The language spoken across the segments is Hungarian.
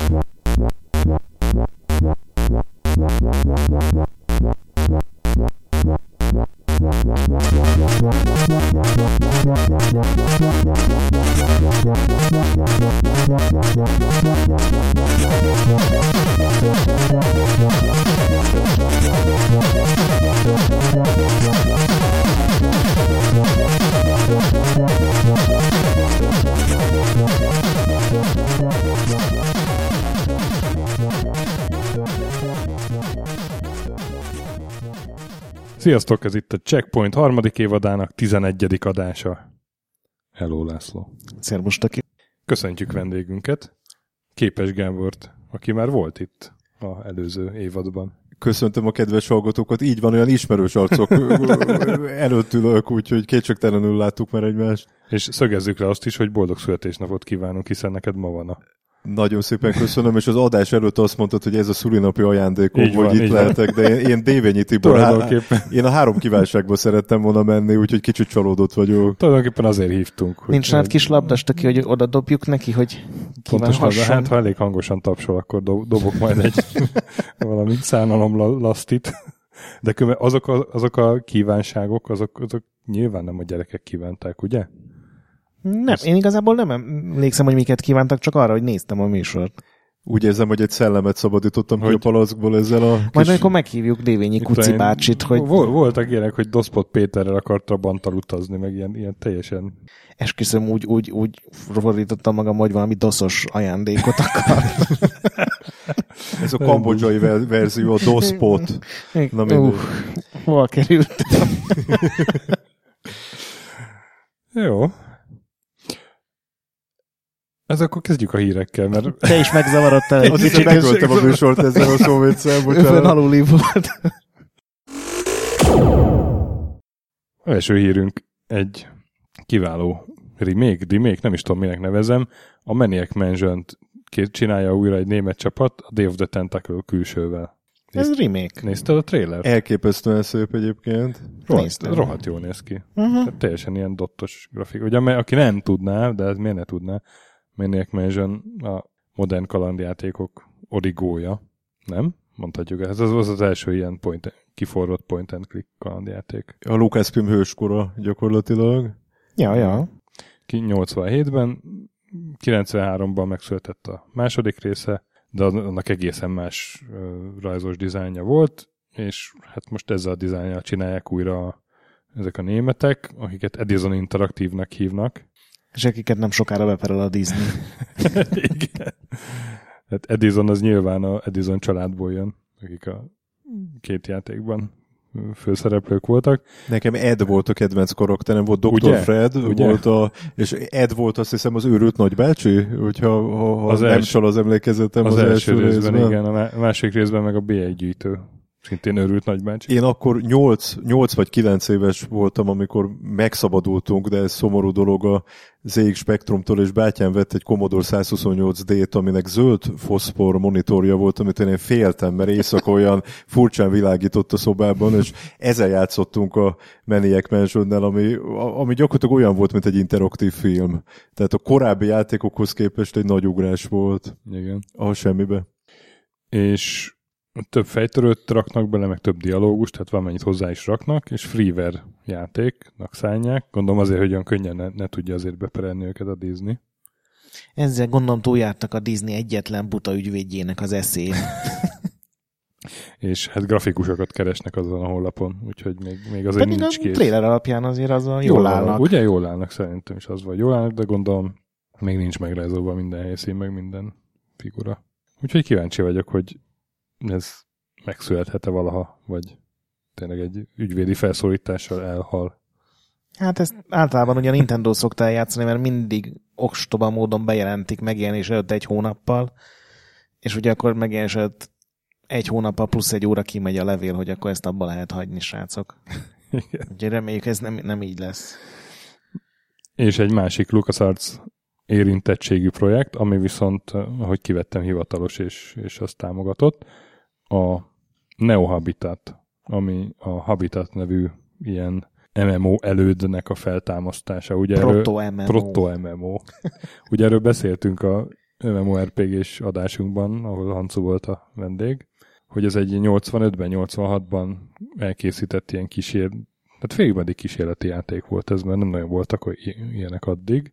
Yeah. Sziasztok, ez itt a Checkpoint harmadik évadának 11. adása. Hello, László. Szervus, Taki. Köszöntjük vendégünket, Képes Gábort, aki már volt itt a előző évadban. Köszöntöm a kedves hallgatókat, így van, olyan ismerős arcok előtt ülök, úgyhogy kétségtelenül láttuk már egymást. És szögezzük le azt is, hogy boldog születésnapot kívánunk, hiszen neked ma van a nagyon szépen köszönöm, és az adás előtt azt mondtad, hogy ez a szülinapi ajándékom, Így hogy van, itt így lehetek, de én, én Dévényi Tibor, há, én a három kívánságba szerettem volna menni, úgyhogy kicsit csalódott vagyok. Tulajdonképpen azért hívtunk. Hogy Nincs nálad kis labdas, Taki, hogy oda dobjuk neki, hogy Pontosan, hát ha elég hangosan tapsol, akkor dob, dobok majd egy valami szánalom la- lasztit. De azok a, azok a kívánságok, azok, azok nyilván nem a gyerekek kívánták, ugye? Nem, én igazából nem emlékszem, hogy miket kívántak, csak arra, hogy néztem a műsort. Úgy érzem, hogy egy szellemet szabadítottam ki Hogy- a palackból ezzel a Majd kis... amikor meghívjuk Dévényi Kuci én- bácsit, hogy Vol, voltak ilyenek, hogy Doszpot Péterrel akart Trabanttal utazni, meg ilyen, ilyen teljesen... esküszöm úgy, úgy, úgy fordítottam magam, hogy valami doszos ajándékot akar. Ez a kambodzsai ver- verzió, a DOSPOT. Na mindegy. uh, hol került? Jó. Ez akkor kezdjük a hírekkel, mert Te is megzavarodtál Azt hiszem, megöltem a műsort ezzel a Öfön bocsánat. aluli volt. első hírünk egy kiváló remake, remake, nem is tudom minek nevezem, a Maniac mansion csinálja újra egy német csapat, a Day of the Tentacle külsővel. Ez remake. Nézted a trailer? Elképesztően szép egyébként. Rohadt, rohadt jól néz ki. Uh-huh. Tehát teljesen ilyen dottos grafik. Ugye, aki nem tudná, de ez miért ne tudná, Maniac Mansion a modern kalandjátékok origója. Nem? Mondhatjuk. Ez az, az az első ilyen point, kiforrott point and click kalandjáték. A Lucasfilm hőskora gyakorlatilag. Ja, ja. Ki 87-ben, 93-ban megszületett a második része, de annak egészen más rajzos dizájnja volt, és hát most ezzel a dizájnjal csinálják újra ezek a németek, akiket Edison Interaktívnak hívnak. És akiket nem sokára beperel a Disney. Igen. Hát Edison az nyilván a Edison családból jön, akik a két játékban főszereplők voltak. Nekem Ed volt a kedvenc karakterem, volt Dr. Ugye? Fred, Ugye? volt a, és Ed volt azt hiszem az őrült nagybácsi, hogyha ha, ha Az nem első- csal az emlékezetem Az, az, az első részben, részben. igen, a má- második részben meg a B1 gyűjtő. Szintén örült nagybácsi. Én akkor 8, 8 vagy 9 éves voltam, amikor megszabadultunk, de ez szomorú dolog a ZX Spectrumtól, és bátyám vett egy Commodore 128D-t, aminek zöld foszfor monitorja volt, amit én féltem, mert éjszaka olyan furcsán világított a szobában, és ezzel játszottunk a Maniac mansion ami, ami gyakorlatilag olyan volt, mint egy interaktív film. Tehát a korábbi játékokhoz képest egy nagy ugrás volt, Igen. a semmibe. És több fejtörőt raknak bele, meg több dialógust, tehát valamennyit hozzá is raknak, és freeware játéknak szállják. Gondolom azért, hogy olyan könnyen ne, ne tudja azért beperelni őket a Disney. Ezzel gondolom túljártak a Disney egyetlen buta ügyvédjének az eszén. És hát grafikusokat keresnek azon a honlapon, úgyhogy még, még azért Pedig nincs a kész. trailer alapján azért azzal jól állnak. állnak. Ugye jól állnak, szerintem is az vagy. Jól állnak, de gondolom még nincs megrajzolva minden helyszín, meg minden figura. Úgyhogy kíváncsi vagyok, hogy ez megszülethet-e valaha, vagy tényleg egy ügyvédi felszólítással elhal. Hát ezt általában ugye a Nintendo szokta eljátszani, mert mindig okstoba módon bejelentik megjelenés előtt egy hónappal, és ugye akkor megjelenés előtt egy hónappal plusz egy óra kimegy a levél, hogy akkor ezt abba lehet hagyni, srácok. Igen. Úgyhogy reméljük ez nem, nem így lesz. És egy másik LucasArts érintettségű projekt, ami viszont, ahogy kivettem, hivatalos és, és azt támogatott, a Neo Habitat, ami a Habitat nevű ilyen MMO elődnek a feltámasztása. Ugye erről, Proto MMO. Proto MMO. Ugye erről beszéltünk a MMORPG-s adásunkban, ahol Hancu volt a vendég, hogy ez egy 85-ben, 86-ban elkészített ilyen kísér, tehát félig kísérleti játék volt ez, mert nem nagyon voltak ilyenek addig.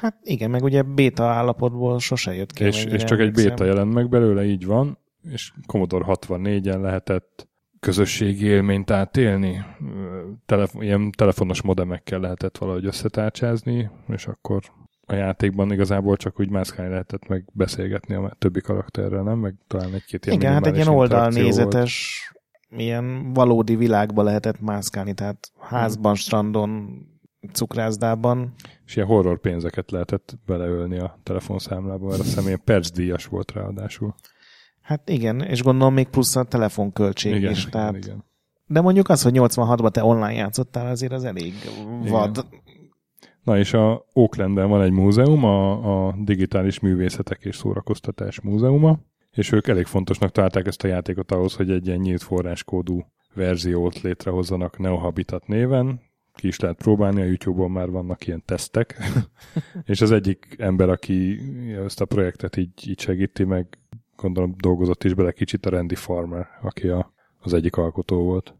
Hát igen, meg ugye béta állapotból sose jött ki. És, és csak egy béta jelent meg belőle, így van, és Commodore 64-en lehetett közösségi élményt átélni, Telef- ilyen telefonos modemekkel lehetett valahogy összetárcsázni, és akkor a játékban igazából csak úgy mászkálni lehetett meg beszélgetni a többi karakterrel, nem? Meg talán egy-két ilyen Igen, hát egy ilyen oldalnézetes, volt. ilyen valódi világba lehetett mászkálni, tehát házban, hmm. strandon, cukrászdában. És ilyen horror pénzeket lehetett beleölni a telefonszámlába, mert a személy percdíjas volt ráadásul. Hát igen, és gondolom még plusz a telefonköltség igen, is. Igen, tehát... igen. De mondjuk az, hogy 86-ban te online játszottál, azért az elég vad. Igen. Na és a Oaklandben van egy múzeum, a, a Digitális Művészetek és Szórakoztatás Múzeuma, és ők elég fontosnak találták ezt a játékot ahhoz, hogy egy ilyen nyílt forráskódú verziót létrehozzanak Neohabitat néven, ki is lehet próbálni, a YouTube-on már vannak ilyen tesztek, és az egyik ember, aki ezt a projektet így, így segíti, meg gondolom dolgozott is bele kicsit a Randy Farmer, aki a, az egyik alkotó volt.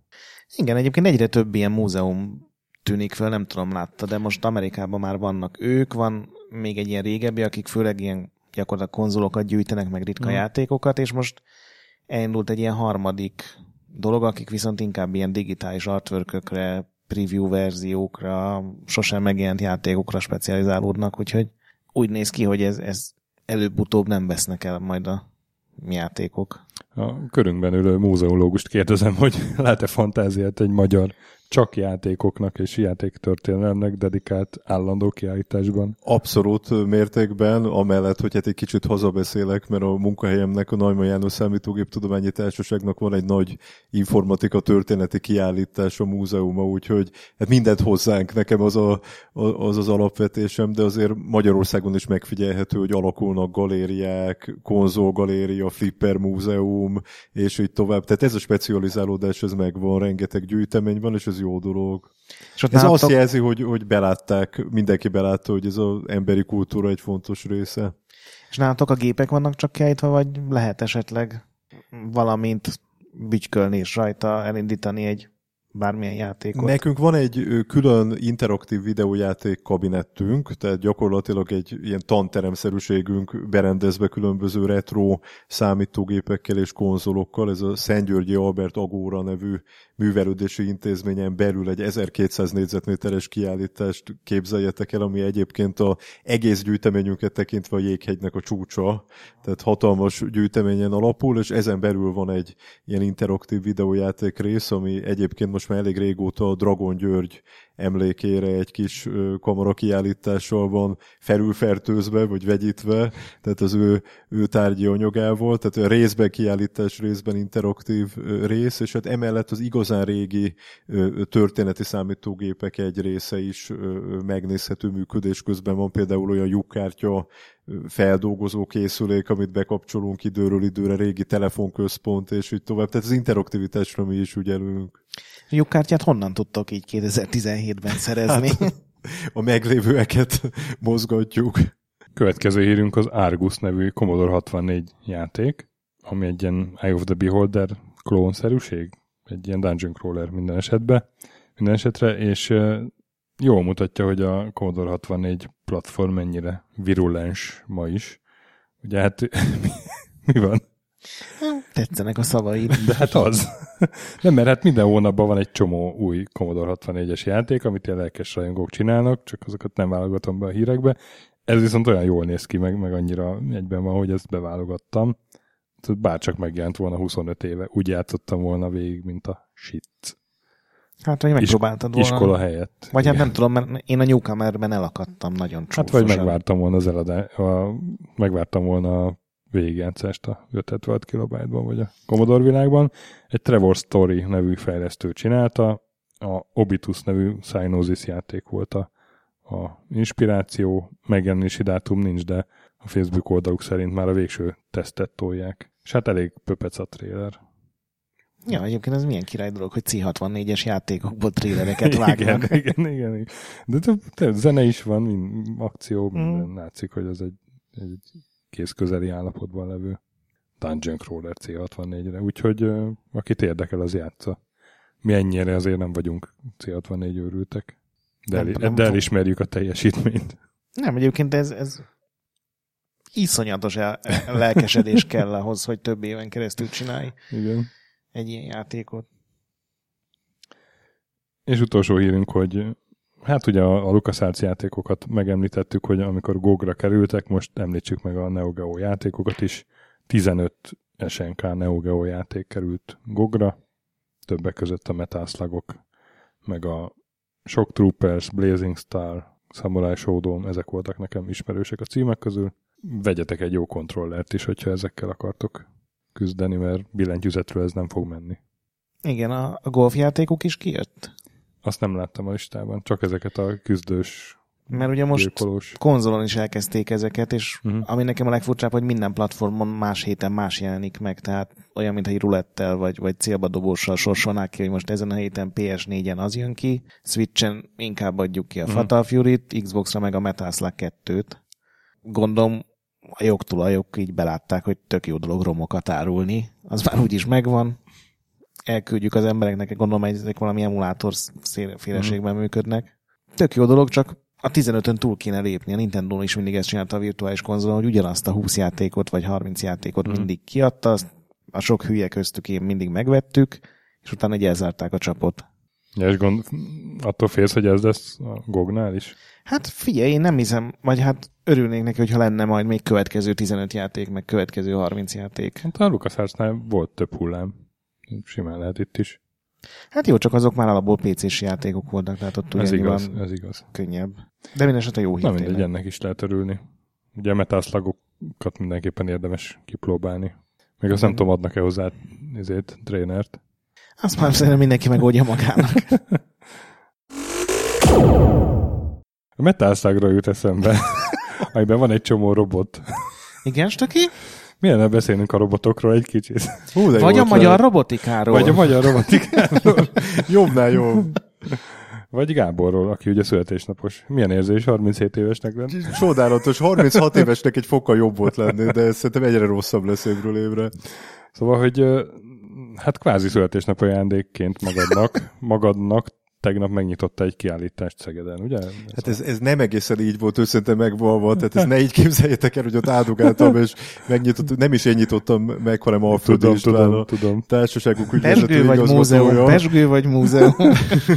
Igen, egyébként egyre több ilyen múzeum tűnik föl, nem tudom, látta, de most Amerikában már vannak ők, van még egy ilyen régebbi, akik főleg ilyen gyakorlatilag konzolokat gyűjtenek, meg ritka hmm. játékokat, és most elindult egy ilyen harmadik dolog, akik viszont inkább ilyen digitális artwork preview verziókra, sosem megjelent játékokra specializálódnak, úgyhogy úgy néz ki, hogy ez, ez előbb-utóbb nem vesznek el majd a játékok. A körünkben ülő múzeológust kérdezem, hogy lát-e fantáziát egy magyar csak játékoknak és játéktörténelemnek dedikált állandó kiállításban. Abszolút mértékben, amellett, hogy hát egy kicsit hazabeszélek, mert a munkahelyemnek a Neumann János Számítógép Tudományi Társaságnak van egy nagy informatika történeti kiállítás a múzeuma, úgyhogy hát mindent hozzánk, nekem az, a, az az alapvetésem, de azért Magyarországon is megfigyelhető, hogy alakulnak galériák, konzolgaléria, flipper múzeum, és így tovább. Tehát ez a specializálódás, ez megvan, rengeteg gyűjtemény van, és ez jó dolog. És ott ez nálatok... azt jelzi, hogy, hogy belátták, mindenki belátta, hogy ez az emberi kultúra egy fontos része. És nálatok a gépek vannak csak kiállítva, vagy lehet esetleg valamint bütykölni és rajta elindítani egy bármilyen játékot. Nekünk van egy külön interaktív videójáték kabinettünk, tehát gyakorlatilag egy ilyen tanteremszerűségünk berendezve különböző retro számítógépekkel és konzolokkal. Ez a Szentgyörgyi Albert Agóra nevű művelődési intézményen belül egy 1200 négyzetméteres kiállítást képzeljetek el, ami egyébként a egész gyűjteményünket tekintve a jéghegynek a csúcsa, tehát hatalmas gyűjteményen alapul, és ezen belül van egy ilyen interaktív videójáték rész, ami egyébként most már elég régóta a Dragon György emlékére egy kis kamera kiállítással van felülfertőzve, vagy vegyítve, tehát az ő, ő tárgyi anyagával, tehát a részben kiállítás, részben interaktív rész, és hát emellett az igazán régi történeti számítógépek egy része is megnézhető működés közben van, például olyan lyukkártya feldolgozó készülék, amit bekapcsolunk időről időre, régi telefonközpont, és így tovább. Tehát az interaktivitásra mi is ügyelünk. Lyukkártyát honnan tudtok így 2017-ben szerezni? Hát, a meglévőeket mozgatjuk. Következő hírünk az Argus nevű Commodore 64 játék, ami egy ilyen Eye of the Beholder klónszerűség, egy ilyen dungeon crawler minden esetben, minden esetre, és jól mutatja, hogy a Commodore 64 platform mennyire virulens ma is. Ugye hát mi, mi van? Tetszenek a szavaid. De hát az. Nem, mert hát minden hónapban van egy csomó új Commodore 64-es játék, amit ilyen lelkes rajongók csinálnak, csak azokat nem válogatom be a hírekbe. Ez viszont olyan jól néz ki, meg, meg annyira egyben van, hogy ezt beválogattam. Bárcsak megjelent volna 25 éve, úgy játszottam volna végig, mint a shit. Hát, hogy megpróbáltad volna. Iskola helyett. Vagy hát nem tudom, mert én a Newcomerben elakadtam nagyon csúfosan. Hát vagy megvártam volna az eladá... a... megvártam volna a végigjátszást a 576 kilobájtban, vagy a Commodore világban. Egy Trevor Story nevű fejlesztő csinálta, a Obitus nevű Cyanosis játék volt a, a inspiráció, megjelenési dátum nincs, de a Facebook oldaluk szerint már a végső tesztet tolják. És hát elég pöpec a trailer. Ja, egyébként ez milyen király dolog, hogy C64-es játékokból trélereket vágnak. igen, igen, igen, igen. De, de, de zene is van, akció, mm. látszik, hogy ez egy, egy kész közeli állapotban levő Dungeon Crawler C64-re. Úgyhogy akit érdekel, az játsza. Mi ennyire azért nem vagyunk C64 őrültek. De, Nem- el, nem de elismerjük a teljesítményt. Nem, egyébként ez, ez iszonyatos el, lelkesedés kell ahhoz, hogy több éven keresztül csinálj Igen. egy ilyen játékot. És utolsó hírünk, hogy hát ugye a, a LucasArts játékokat megemlítettük, hogy amikor GOG-ra kerültek, most említsük meg a Neo Geo játékokat is. 15 SNK Neo Geo játék került GOG-ra, többek között a Metaslagok, meg a Shock Troopers, Blazing Star, Samurai Showdown, ezek voltak nekem ismerősek a címek közül. Vegyetek egy jó kontrollert is, hogyha ezekkel akartok küzdeni, mert billentyűzetről ez nem fog menni. Igen, a, a golfjátékok is kijött. Azt nem láttam a listában, csak ezeket a küzdős, Mert ugye most gyilkolós. konzolon is elkezdték ezeket, és uh-huh. ami nekem a legfurcsább, hogy minden platformon más héten más jelenik meg, tehát olyan, mintha egy rulettel vagy, vagy célba dobóssal sorsolnák ki, hogy most ezen a héten PS4-en az jön ki, Switchen inkább adjuk ki a uh-huh. Fatal Fury-t, Xbox-ra meg a Metal Slug 2-t. Gondolom a jogtulajok így belátták, hogy tök jó dolog romokat árulni. Az már úgyis megvan. Elküldjük az embereknek, gondolom, hogy ezek valami emulátor féleségben Mhm. működnek. Tök jó dolog, csak a 15-ön túl kéne lépni. A Nintendo is mindig ezt csinálta a virtuális konzolon, hogy ugyanazt a 20 játékot vagy 30 játékot Mhm. mindig kiadta, azt a sok hülye köztük én mindig megvettük, és utána egy elzárták a csapot. Ja, és gond, attól félsz, hogy ez lesz a GOG-nál is? Hát figyelj, én nem hiszem, vagy hát örülnék neki, hogyha lenne majd még következő 15 játék, meg következő 30 játék. Hát a LucasArts-nál volt több hullám. Simán lehet itt is. Hát jó, csak azok már alapból PC-s játékok voltak, tehát ott Ez igaz, ez igaz. könnyebb. De minden esetre jó Na hír mindegy, tényleg. ennek is lehet örülni. Ugye a metaslagokat mindenképpen érdemes kipróbálni. Még azt nem tudom, adnak-e hozzá ezért, trénert. Azt már szerintem mindenki megoldja magának. A Metaslagra jut eszembe, amiben van egy csomó robot. Igen, Stöki? Milyen beszélnünk a robotokról egy kicsit? Hú, de Vagy a magyar robotikáról. Vagy a magyar robotikáról. Jobbnál jobb. Vagy Gáborról, aki ugye születésnapos. Milyen érzés 37 évesnek lenni? Csodálatos. 36 évesnek egy fokkal jobb volt lenni, de szerintem egyre rosszabb lesz évről évre. Szóval, hogy hát kvázi születésnap ajándékként magadnak, magadnak tegnap megnyitotta egy kiállítást Szegeden, ugye? Hát ez, ez nem egészen így volt őszinte megvalva, tehát ez ne így képzeljétek el, hogy ott áldogáltam, és megnyitott, nem is én nyitottam meg, hanem Alföldi tudom, István, tudom, a tudom. társaságunk ügyvezető vagy múzeum, pesgő vagy múzeum.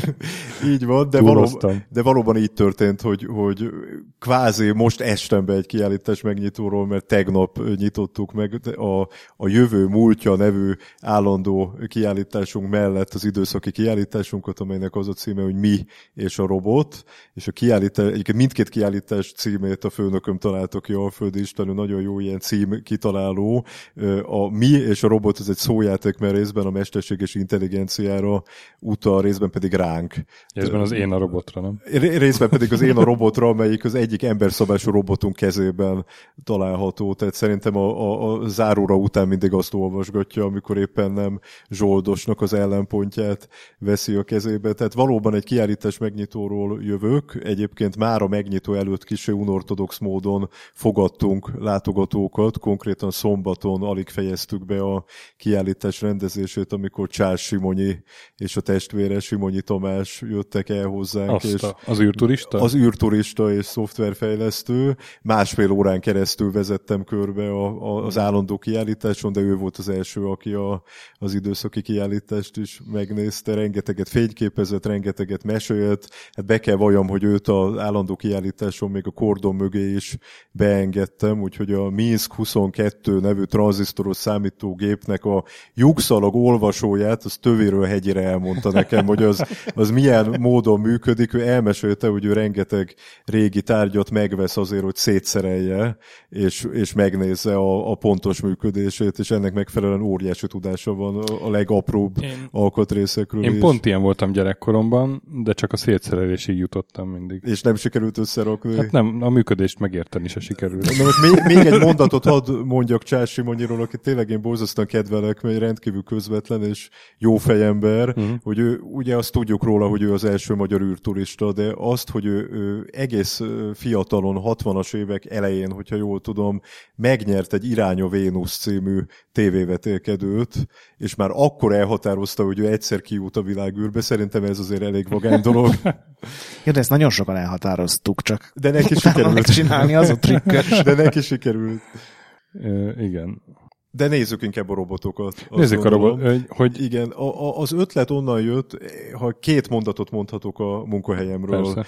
Így van, de, való, Túloztam. de valóban így történt, hogy, hogy kvázi most estem be egy kiállítás megnyitóról, mert tegnap nyitottuk meg a, a Jövő Múltja nevű állandó kiállításunk mellett az időszaki kiállításunkat, amelynek az a címe, hogy Mi és a robot, és a kiállítás, egyébként mindkét kiállítás címét a főnököm találta ki, Alföldi István, nagyon jó ilyen cím kitaláló. A Mi és a robot az egy szójáték, mert részben a mesterséges intelligenciára utal, részben pedig ránk. Részben az én a robotra, nem? Ré- Részben pedig az én a robotra, amelyik az egyik emberszabású robotunk kezében található. Tehát szerintem a, a, a záróra után mindig azt olvasgatja, amikor éppen nem zsoldosnak az ellenpontját veszi a kezébe. Tehát valóban egy kiállítás megnyitóról jövök. Egyébként már a megnyitó előtt kis unortodox módon fogadtunk látogatókat. Konkrétan szombaton alig fejeztük be a kiállítás rendezését, amikor Csás Simonyi és a testvére Simonyi Tamás jöttek el hozzánk, Azt és a, az űrturista? az űrturista és szoftverfejlesztő. Másfél órán keresztül vezettem körbe a, a, az állandó kiállításon, de ő volt az első, aki a, az időszaki kiállítást is megnézte. Rengeteget fényképezett, rengeteget mesélt. Hát be kell valljam, hogy őt az állandó kiállításon még a kordon mögé is beengedtem, úgyhogy a Minsk 22 nevű tranzisztoros számítógépnek a lyukszalag olvasóját, az tövéről hegyire elmondta nekem, hogy az, az milyen módon működik. Ő elmesélte, hogy ő rengeteg régi tárgyat megvesz azért, hogy szétszerelje, és, és megnézze a, a pontos működését, és ennek megfelelően óriási tudása van a, legapróbb Én- alkatrészekről Én is. pont ilyen voltam gyerekkoromban, iskolomban, de csak a szétszerelésig jutottam mindig. És nem sikerült összerakni. Hát nem, a működést megérteni se sikerült. Na most még, még egy mondatot hadd mondjak Csás Simonyiról, aki tényleg én borzasztóan kedvelek, mert rendkívül közvetlen és jó fejember, uh-huh. hogy ő, ugye azt tudjuk róla, hogy ő az első magyar űrturista, de azt, hogy ő, ő egész fiatalon, 60-as évek elején, hogyha jól tudom, megnyert egy Irány a Vénusz című tévévetélkedőt, és már akkor elhatározta, hogy ő egyszer kijut a világűrbe. Szerintem ez azért elég vagány dolog. Jó, de ezt nagyon sokan elhatároztuk, csak de neki sikerült. csinálni az a trükkös. De neki sikerült. E, igen. De nézzük inkább a robotokat. Nézzük a robot, hogy... Igen, a, a, az ötlet onnan jött, ha két mondatot mondhatok a munkahelyemről. Persze.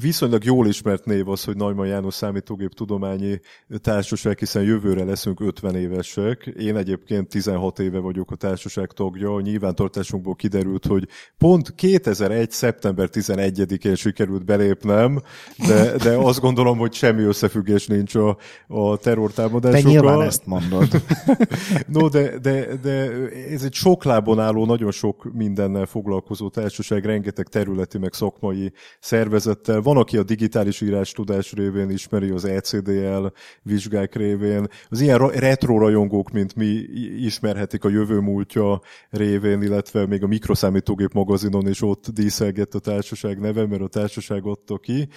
Viszonylag jól ismert név az, hogy Neumann János Számítógép Tudományi Társaság, hiszen jövőre leszünk 50 évesek. Én egyébként 16 éve vagyok a társaság tagja. A nyilvántartásunkból kiderült, hogy pont 2001. szeptember 11-én sikerült belépnem, de, de azt gondolom, hogy semmi összefüggés nincs a, a terrortámadásokkal. Te nyilván ezt mondod. no, de, de, de ez egy sok lábon álló, nagyon sok mindennel foglalkozó társaság, rengeteg területi meg szakmai szervezettel. Van, aki a digitális írás tudás révén ismeri, az ECDL vizsgák révén. Az ilyen retro rajongók, mint mi ismerhetik a jövő múltja révén, illetve még a mikroszámítógép magazinon is ott díszelgett a társaság neve, mert a társaság adta ki.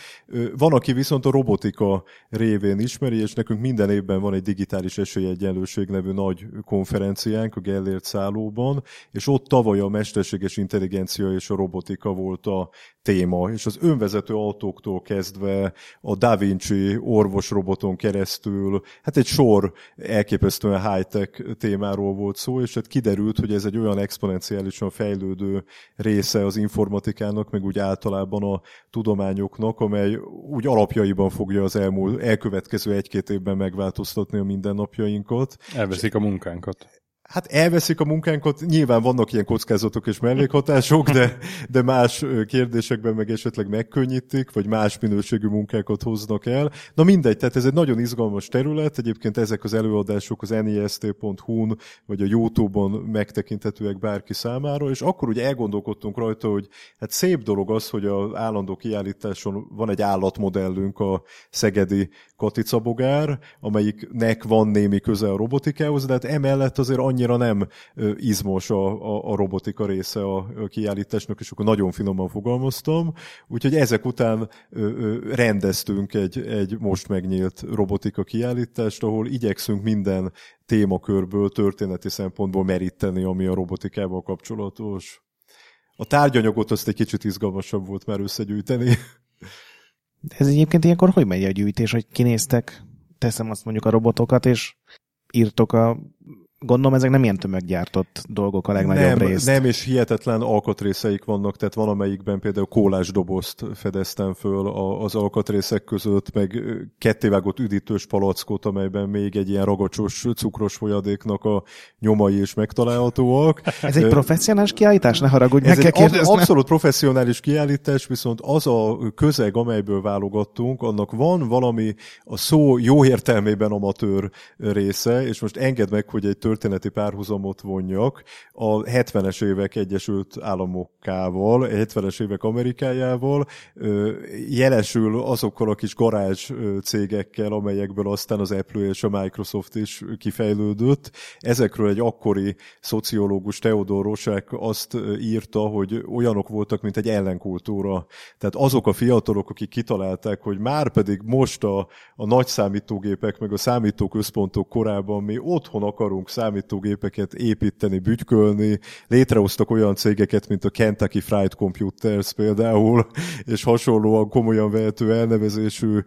Van, aki viszont a robotika révén ismeri, és nekünk minden évben van egy digitális esélyegyenlőség Közösség nevű nagy konferenciánk a Gellért szállóban, és ott tavaly a mesterséges intelligencia és a robotika volt a téma, és az önvezető autóktól kezdve a Da Vinci orvosroboton keresztül, hát egy sor elképesztően high-tech témáról volt szó, és hát kiderült, hogy ez egy olyan exponenciálisan fejlődő része az informatikának, meg úgy általában a tudományoknak, amely úgy alapjaiban fogja az elmúlt, elkövetkező egy-két évben megváltoztatni a mindennapjainkat. Elveszik a munkánkat. Hát elveszik a munkánkat, nyilván vannak ilyen kockázatok és mellékhatások, de, de más kérdésekben meg esetleg megkönnyítik, vagy más minőségű munkákat hoznak el. Na mindegy, tehát ez egy nagyon izgalmas terület, egyébként ezek az előadások az nist.hu-n, vagy a Youtube-on megtekinthetőek bárki számára, és akkor ugye elgondolkodtunk rajta, hogy hát szép dolog az, hogy az állandó kiállításon van egy állatmodellünk, a szegedi katicabogár, amelyiknek van némi köze a robotikához, de hát emellett azért annyira nem izmos a, a, a robotika része a, kiállításnak, és akkor nagyon finoman fogalmaztam. Úgyhogy ezek után rendeztünk egy, egy most megnyílt robotika kiállítást, ahol igyekszünk minden témakörből, történeti szempontból meríteni, ami a robotikával kapcsolatos. A tárgyanyagot azt egy kicsit izgalmasabb volt már összegyűjteni. De ez egyébként ilyenkor hogy megy a gyűjtés, hogy kinéztek, teszem azt mondjuk a robotokat, és írtok a Gondolom ezek nem ilyen tömeggyártott dolgok a legnagyobb nem, részt. Nem, és hihetetlen alkatrészeik vannak, tehát van amelyikben például kólás dobozt fedeztem föl az alkatrészek között, meg kettévágott üdítős palackot, amelyben még egy ilyen ragacsos cukros folyadéknak a nyomai is megtalálhatóak. Ez egy professzionális kiállítás? Ne haragudj, Ez egy ab, abszolút professzionális kiállítás, viszont az a közeg, amelyből válogattunk, annak van valami a szó jó értelmében amatőr része, és most engedd meg, hogy egy történeti párhuzamot vonjak a 70-es évek Egyesült Államokkával, a 70-es évek Amerikájával, jelesül azokkal a kis garázs cégekkel, amelyekből aztán az Apple és a Microsoft is kifejlődött. Ezekről egy akkori szociológus Theodor Rosák azt írta, hogy olyanok voltak, mint egy ellenkultúra. Tehát azok a fiatalok, akik kitalálták, hogy már pedig most a, a nagy számítógépek, meg a számítóközpontok korában mi otthon akarunk számítógépeket építeni, bütykölni, létrehoztak olyan cégeket, mint a Kentucky Fried Computers például, és hasonlóan komolyan vehető elnevezésű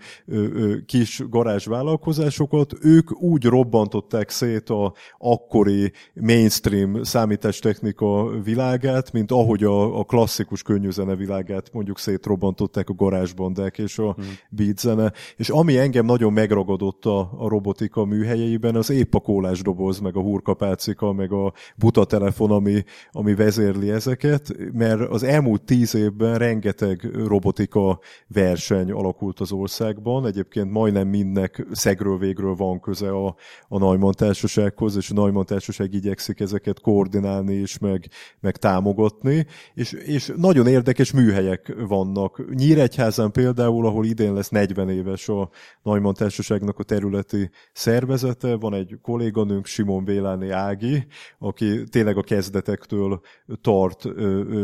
kis garázsvállalkozásokat, ők úgy robbantották szét a akkori mainstream számítástechnika világát, mint ahogy a, a klasszikus könnyűzene világát mondjuk szétrobbantották a garázsbandák és a hmm. beat zene. És ami engem nagyon megragadott a, a robotika műhelyeiben, az épp a kólás doboz, meg a hurkapálcika, meg a buta telefon, ami, ami vezérli ezeket, mert az elmúlt tíz évben rengeteg robotika verseny alakult az országban. Egyébként majdnem mindnek szegről végről van köze a, a Neumann társasághoz, és a Neumann társaság igyekszik ezeket koordinálni és meg, meg támogatni, és, és nagyon érdekes műhelyek vannak. Nyíregyházán például, ahol idén lesz 40 éves a Neumann társaságnak a területi szervezete, van egy kolléganőnk, Simon Béláni Ági, aki tényleg a kezdetektől tart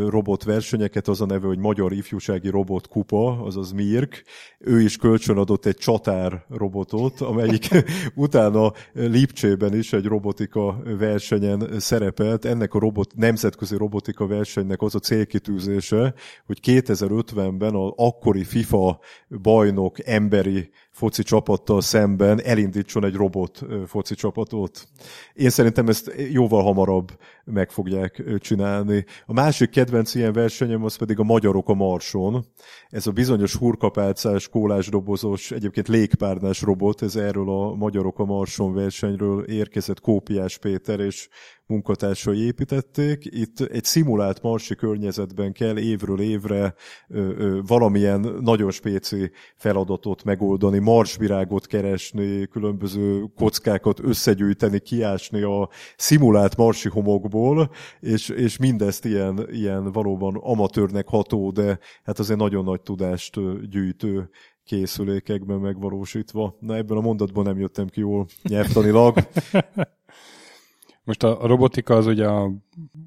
robotversenyeket, az a neve, hogy Magyar Ifjúsági Robot Kupa, azaz MIRK. Ő is kölcsönadott egy csatár robotot, amelyik utána Lipcsében is egy robotika versenyen szerepelt. Ennek a robot, nemzetközi robotika versenynek az a célkitűzése, hogy 2050-ben az akkori FIFA bajnok emberi foci csapattal szemben elindítson egy robot foci csapatot. Én szerintem ezt jóval hamarabb meg fogják csinálni. A másik kedvenc ilyen versenyem az pedig a Magyarok a Marson. Ez a bizonyos hurkapálcás, kólásdobozos, egyébként légpárnás robot, ez erről a Magyarok a Marson versenyről érkezett Kópiás Péter, és munkatársai építették. Itt egy szimulált marsi környezetben kell évről évre ö, ö, valamilyen nagyon spéci feladatot megoldani, marsvirágot keresni, különböző kockákat összegyűjteni, kiásni a szimulált marsi homokból, és, és mindezt ilyen, ilyen valóban amatőrnek ható, de hát azért nagyon nagy tudást gyűjtő készülékekben megvalósítva. Na ebben a mondatban nem jöttem ki jól nyelvtanilag. Most a robotika az ugye a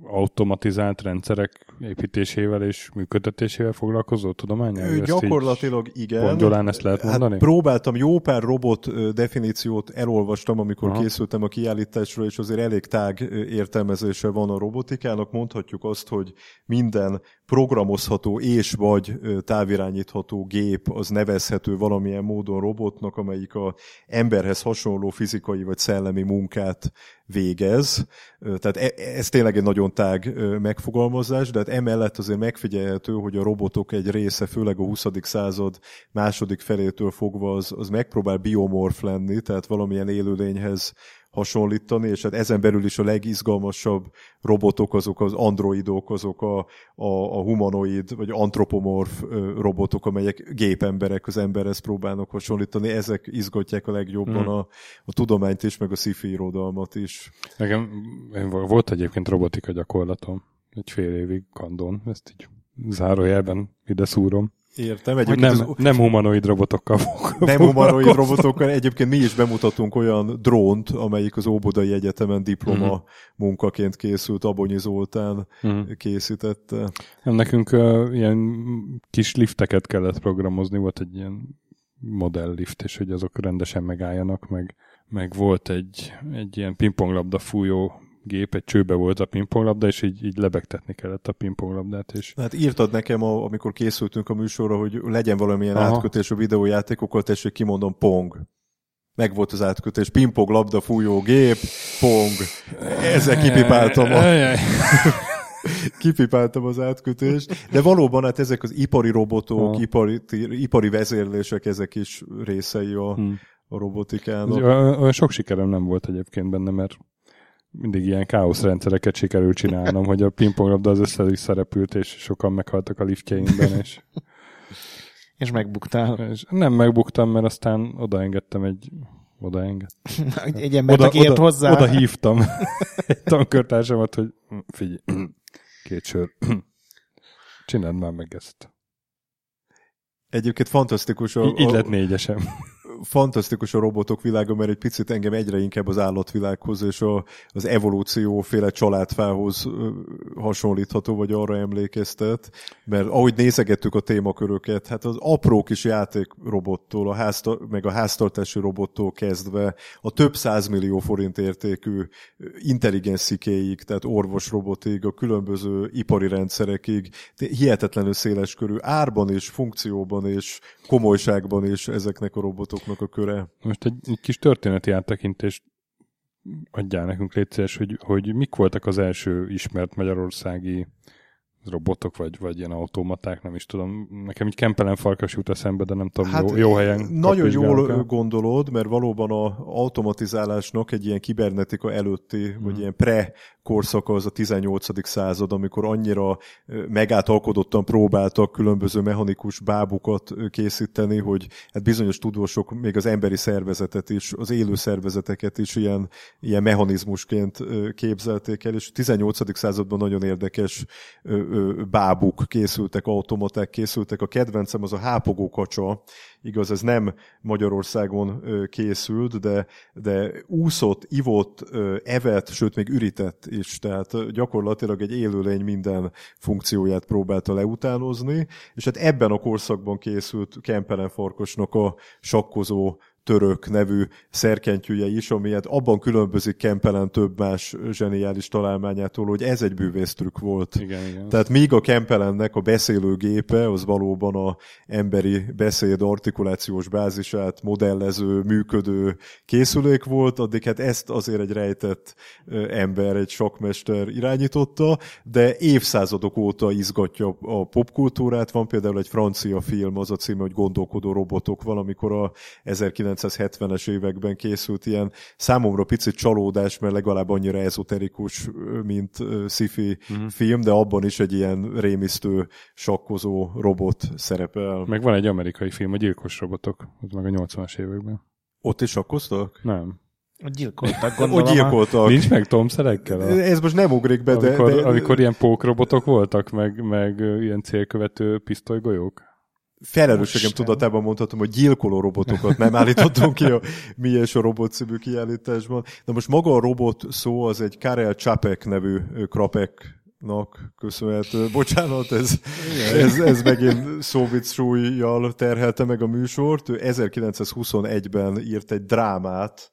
automatizált rendszerek építésével és működtetésével foglalkozó tudomány? Ő gyakorlatilag igen. Pongyolán ezt lehet hát mondani? Hát próbáltam, jó pár robot definíciót elolvastam, amikor Aha. készültem a kiállításra, és azért elég tág értelmezése van a robotikának. Mondhatjuk azt, hogy minden programozható és vagy távirányítható gép az nevezhető valamilyen módon robotnak, amelyik a emberhez hasonló fizikai vagy szellemi munkát végez. Tehát e, ez tényleg egy nagyon tág megfogalmazás, de hát emellett azért megfigyelhető, hogy a robotok egy része, főleg a 20. század második felétől fogva az, az megpróbál biomorf lenni, tehát valamilyen élőlényhez hasonlítani, és hát ezen belül is a legizgalmasabb robotok azok az androidok, azok a, a, a humanoid vagy antropomorf robotok, amelyek gépemberek az emberhez próbálnak hasonlítani. Ezek izgatják a legjobban mm. a, a tudományt is, meg a sci irodalmat is. Nekem volt egyébként robotika gyakorlatom, egy fél évig kandon, ezt így zárójelben ide szúrom. Értem. Egyébként nem, az... nem humanoid robotokkal Nem humanoid robotokkal. Egyébként mi is bemutatunk olyan drónt, amelyik az Óbudai Egyetemen diploma uh-huh. munkaként készült, Abonyi Zoltán uh-huh. készítette. Nem, nekünk uh, ilyen kis lifteket kellett programozni, volt egy ilyen modell lift, és hogy azok rendesen megálljanak, meg, meg volt egy, egy ilyen pingponglabda fújó gép, egy csőbe volt a pingponglabda, és így, így lebegtetni kellett a pingponglabdát. És... Hát írtad nekem, a, amikor készültünk a műsorra, hogy legyen valamilyen Aha. átkötés a videójátékokkal, tessék kimondom, pong. Meg volt az átkötés, pingpong, labda, fújó, gép, pong. Ezzel kipipáltam a... kipipáltam az átkötést, de valóban hát ezek az ipari robotok, ipari, ipari vezérlések, ezek is részei a, hmm. a robotikának. Olyan sok sikerem nem volt egyébként benne, mert mindig ilyen káoszrendszereket sikerült csinálnom, hogy a pingponglabda az össze is szerepült, és sokan meghaltak a liftjeimben, és... és megbuktál. És nem megbuktam, mert aztán odaengedtem egy odaengedtem. egy embernek oda, ért oda, hozzá. Oda hívtam egy tankörtársamat, hogy figyelj, két sör. Csináld már meg ezt. Egyébként fantasztikus. A, így lett négyesem fantasztikus a robotok világa, mert egy picit engem egyre inkább az állatvilághoz és a, az evolúcióféle családfához hasonlítható, vagy arra emlékeztet, mert ahogy nézegettük a témaköröket, hát az apró kis játékrobottól, a házta, meg a háztartási robottól kezdve a több százmillió forint értékű intelligens szikéig, tehát orvosrobotig, a különböző ipari rendszerekig, hihetetlenül széles körű árban és funkcióban és komolyságban is ezeknek a robotoknak a köre. Most egy, egy kis történeti áttekintést adjál nekünk légy szíves, hogy, hogy mik voltak az első ismert magyarországi robotok, vagy, vagy ilyen automaták, nem is tudom. Nekem így Kempelen farkas jut eszembe, de nem tudom, Hát jó, jó helyen Nagyon jól gondolod, mert valóban a automatizálásnak egy ilyen kibernetika előtti, Mhm. vagy ilyen pre korszaka az a 18. század, amikor annyira ö, megátalkodottan próbáltak különböző mechanikus bábukat ö, készíteni, hogy hát bizonyos tudósok még az emberi szervezetet is, az élő szervezeteket is ilyen, ilyen mechanizmusként képzelték el, és a 18. században nagyon érdekes bábuk készültek, automaták készültek. A kedvencem az a hápogó kacsa, igaz, ez nem Magyarországon készült, de, de úszott, ivott, evett, sőt még üritett is, tehát gyakorlatilag egy élőlény minden funkcióját próbálta leutánozni, és hát ebben a korszakban készült Kempelen farkasnak a sakkozó török nevű szerkentyűje is, ami hát abban különbözik Kempelen több más zseniális találmányától, hogy ez egy bűvésztrükk volt. Igen, igen. Tehát míg a Kempelennek a beszélőgépe az valóban a emberi beszéd artikulációs bázisát modellező, működő készülék volt, addig hát ezt azért egy rejtett ember, egy sakmester irányította, de évszázadok óta izgatja a popkultúrát. Van például egy francia film, az a címe, hogy Gondolkodó robotok, valamikor a 1970-es években készült ilyen számomra picit csalódás, mert legalább annyira ezoterikus, mint sci-fi uh-huh. film, de abban is egy ilyen rémisztő sakkozó robot szerepel. Meg van egy amerikai film, a Gyilkos robotok, az meg a 80-as években. Ott is sakkoztak? Nem. Gyilkoltak, gondolom. Ott gyilkoltak. Nincs meg Tom szerekkel? A... Ez most nem ugrik be, de... amikor, de, amikor ilyen pókrobotok voltak, meg, meg ilyen célkövető pisztolygolyók? Felelősségem tudatában mondhatom, hogy gyilkoló robotokat nem állítottunk ki a Mi és a Robot című kiállításban. De most maga a robot szó az egy Karel Csapek nevű ö, krapeknak köszönhető. Bocsánat, ez, ez, ez megint szóvic súlyjal terhelte meg a műsort. Ő 1921-ben írt egy drámát,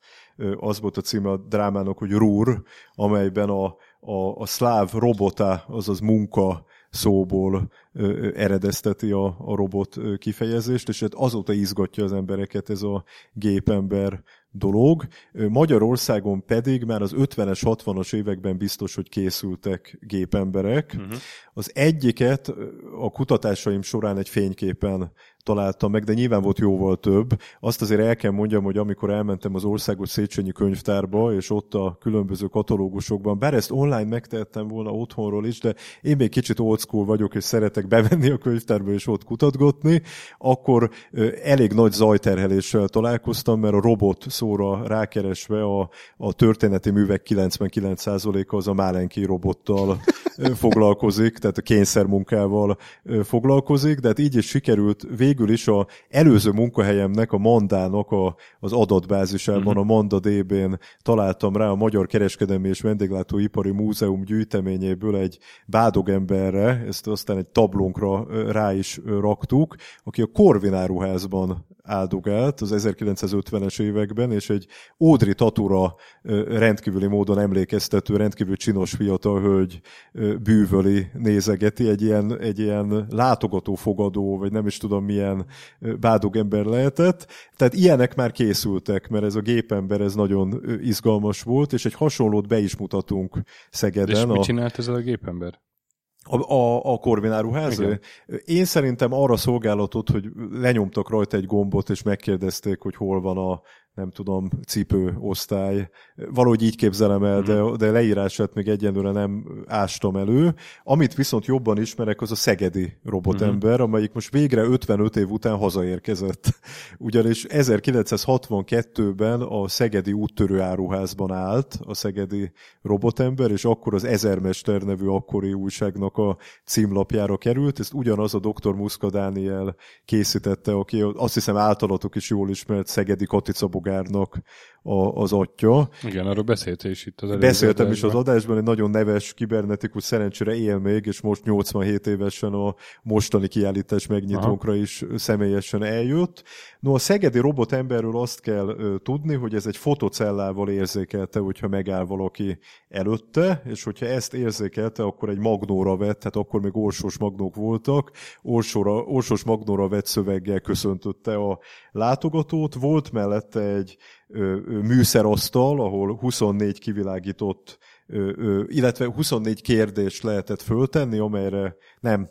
az volt a címe a drámának, hogy Rúr, amelyben a, a, a szláv robota, azaz munka szóból ö, eredezteti a, a robot kifejezést, és hát azóta izgatja az embereket ez a gépember dolog. Magyarországon pedig már az 50-es, 60-as években biztos, hogy készültek gépemberek. Uh-huh. Az egyiket a kutatásaim során egy fényképen találtam meg, de nyilván volt jóval több. Azt azért el kell mondjam, hogy amikor elmentem az Országos Széchenyi Könyvtárba, és ott a különböző katalógusokban, bár ezt online megtehettem volna otthonról is, de én még kicsit old school vagyok, és szeretek bevenni a könyvtárba és ott kutatgatni, akkor elég nagy zajterheléssel találkoztam, mert a robot szóra rákeresve a, a történeti művek 99%-a az a Málenki robottal foglalkozik, tehát a kényszermunkával foglalkozik, de hát így is sikerült végül is a előző munkahelyemnek, a Mandának a, az adatbázisában, a Manda DB-n találtam rá a Magyar Kereskedelmi és Vendéglátóipari Múzeum gyűjteményéből egy bádogemberre, ezt aztán egy tablónkra rá is raktuk, aki a Korvináruházban áldogált az 1950-es években, és egy Ódri Tatura rendkívüli módon emlékeztető, rendkívül csinos fiatal hölgy bűvöli, nézegeti, egy ilyen, egy ilyen látogatófogadó, vagy nem is tudom milyen ö, bádogember lehetett. Tehát ilyenek már készültek, mert ez a gépember ez nagyon izgalmas volt, és egy hasonlót be is mutatunk És Szegeden. mit a- csinált ez a gépember? a, a, a? Igen. Én szerintem arra szolgálatot, hogy lenyomtak rajta egy gombot, és megkérdezték, hogy hol van a nem tudom, cipőosztály. Valahogy így képzelem el, de, de leírását még egyenlőre nem ástam elő. Amit viszont jobban ismerek, az a szegedi robotember, amelyik most végre 55 év után hazaérkezett. Ugyanis 1962-ben a szegedi úttörő áruházban állt a szegedi robotember, és akkor az Ezermester nevű akkori újságnak a címlapjára került. Ezt ugyanaz a dr. Muszka Dániel készítette, aki azt hiszem általatok is jól ismert szegedi Katica Bogárnak a, az atya. Igen, arról beszéltél is itt az előző Beszéltem is az adásban. adásban, egy nagyon neves kibernetikus szerencsére él még, és most 87 évesen a mostani kiállítás megnyitónkra is személyesen eljött. No, a szegedi robotemberről azt kell ö, tudni, hogy ez egy fotocellával érzékelte, hogyha megáll valaki előtte, és hogyha ezt érzékelte, akkor egy magnóra vett, tehát akkor még orsós magnók voltak, orsóra, orsós magnóra vett szöveggel köszöntötte a látogatót. Volt mellette egy műszerasztal, ahol 24 kivilágított illetve 24 kérdést lehetett föltenni, amelyre nem,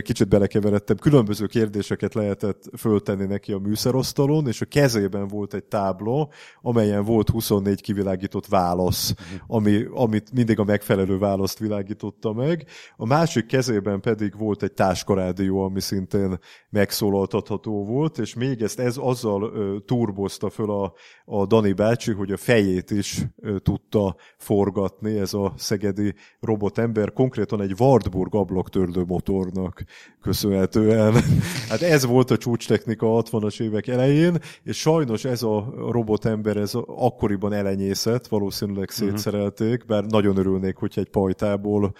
kicsit belekeveredtem, különböző kérdéseket lehetett föltenni neki a műszerosztalon, és a kezében volt egy tábla, amelyen volt 24 kivilágított válasz, ami, amit mindig a megfelelő választ világította meg. A másik kezében pedig volt egy táskarádió, ami szintén megszólaltatható volt, és még ezt ez azzal turbozta föl a, a Dani bácsi, hogy a fejét is tudta forgatni, ez a szegedi robotember, konkrétan egy Wartburg ablaktörlő motornak köszönhetően. Hát ez volt a csúcstechnika a 60-as évek elején, és sajnos ez a robotember ez akkoriban elenyészett, valószínűleg mhm. szétszerelték, bár nagyon örülnék, hogyha egy pajtából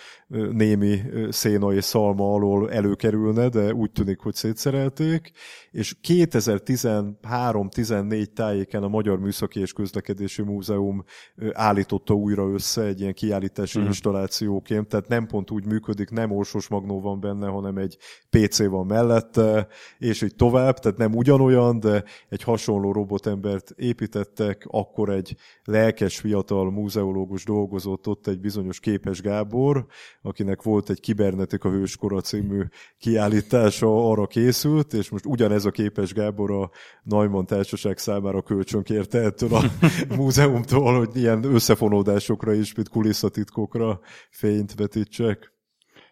némi széna és szalma alól előkerülne, de úgy tűnik, hogy szétszerelték, és 2013-14 tájéken a Magyar Műszaki és Közlekedési Múzeum állította újra össze egy ilyen kiállítási uh-huh. installációként, tehát nem pont úgy működik, nem orsos magnó van benne, hanem egy PC van mellette, és így tovább, tehát nem ugyanolyan, de egy hasonló robotembert építettek, akkor egy lelkes fiatal múzeológus dolgozott ott, egy bizonyos Képes Gábor, akinek volt egy Kibernetika Hőskora című kiállítása, arra készült, és most ugyanez a Képes Gábor a Neumann Társaság számára kölcsönkérte ettől a múzeumtól, hogy ilyen összefonódásokra is, mint kulisszatitkokra fényt vetítsek.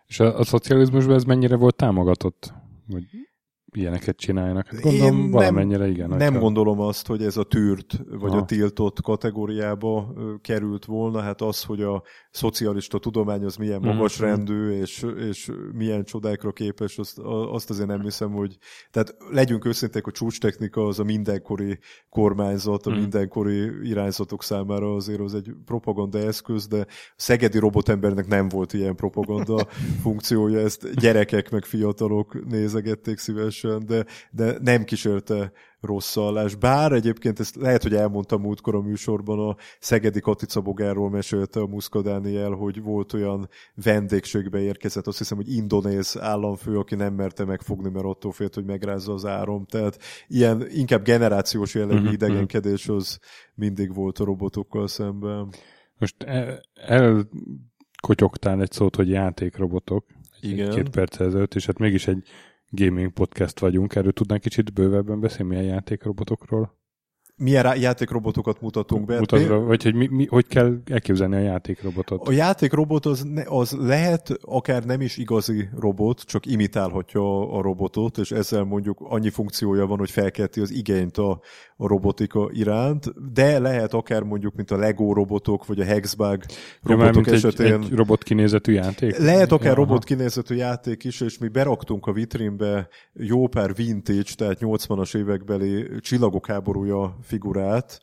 És a, a szocializmusban ez mennyire volt támogatott? Hogy ilyeneket csináljanak. Hát gondolom Én valamennyire nem, igen. Nem hogyha... gondolom azt, hogy ez a tűrt vagy ha. a tiltott kategóriába került volna. Hát az, hogy a szocialista tudomány az milyen mm. magas rendű, és, és milyen csodákra képes, azt, azt azért nem hiszem, hogy... Tehát legyünk őszinték, a csúcstechnika az a mindenkori kormányzat, a mm. mindenkori irányzatok számára azért az egy propaganda eszköz, de a szegedi robotembernek nem volt ilyen propaganda funkciója, ezt gyerekek meg fiatalok nézegették szívesen teljesen, de, de nem kísérte rossz hallás. Bár egyébként ezt lehet, hogy elmondtam múltkor a műsorban, a Szegedi Katica Bogáról mesélte a Muszka Dániel, hogy volt olyan vendégségbe érkezett, azt hiszem, hogy indonéz államfő, aki nem merte megfogni, mert attól félt, hogy megrázza az árom. Tehát ilyen inkább generációs jellegű uh-huh. idegenkedés az mindig volt a robotokkal szemben. Most el, elkotyogtál egy szót, hogy játékrobotok. Igen. Két perc ezelőtt, és hát mégis egy gaming podcast vagyunk. Erről tudnánk kicsit bővebben beszélni, milyen játékrobotokról? Milyen játékrobotokat mutatunk be. Mutatva, vagy hogy mi, mi, hogy kell elképzelni a játékrobotot? A játékrobot az, az lehet akár nem is igazi robot, csak imitálhatja a robotot, és ezzel mondjuk annyi funkciója van, hogy felkelti az igényt a, a robotika iránt, de lehet akár mondjuk, mint a Lego robotok, vagy a Hexbug robotok ja, esetén. Egy, egy robot kinézetű játék? Lehet akár ja, robot kinézetű játék is, és mi beraktunk a vitrínbe jó pár vintage, tehát 80-as évekbeli csillagok háborúja figurát,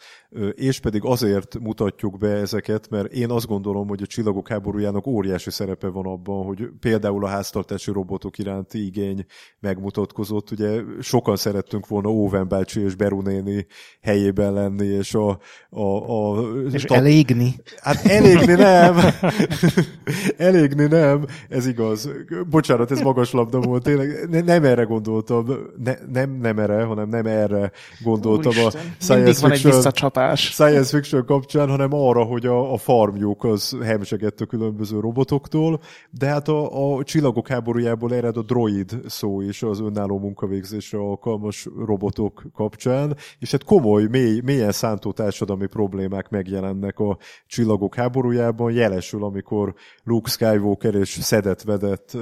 és pedig azért mutatjuk be ezeket, mert én azt gondolom, hogy a csillagok háborújának óriási szerepe van abban, hogy például a háztartási robotok iránti igény megmutatkozott. Ugye sokan szerettünk volna Óven bácsi és Berunéni helyében lenni, és a... a, a és ta... elégni. Hát elégni nem. elégni nem, ez igaz. Bocsánat, ez magas labda volt, tényleg ne, nem erre gondoltam, ne, nem, nem erre, hanem nem erre gondoltam Úristen. a science van fiction, egy visszacsapás. Science fiction kapcsán, hanem arra, hogy a, a farmjuk az hemzsegett a különböző robotoktól, de hát a, a csillagok háborújából ered a droid szó is az önálló munkavégzésre alkalmas robotok kapcsán, és hát komoly, mély, mélyen szántó társadalmi problémák megjelennek a csillagok háborújában, jelesül, amikor Luke Skywalker és szedett-vedett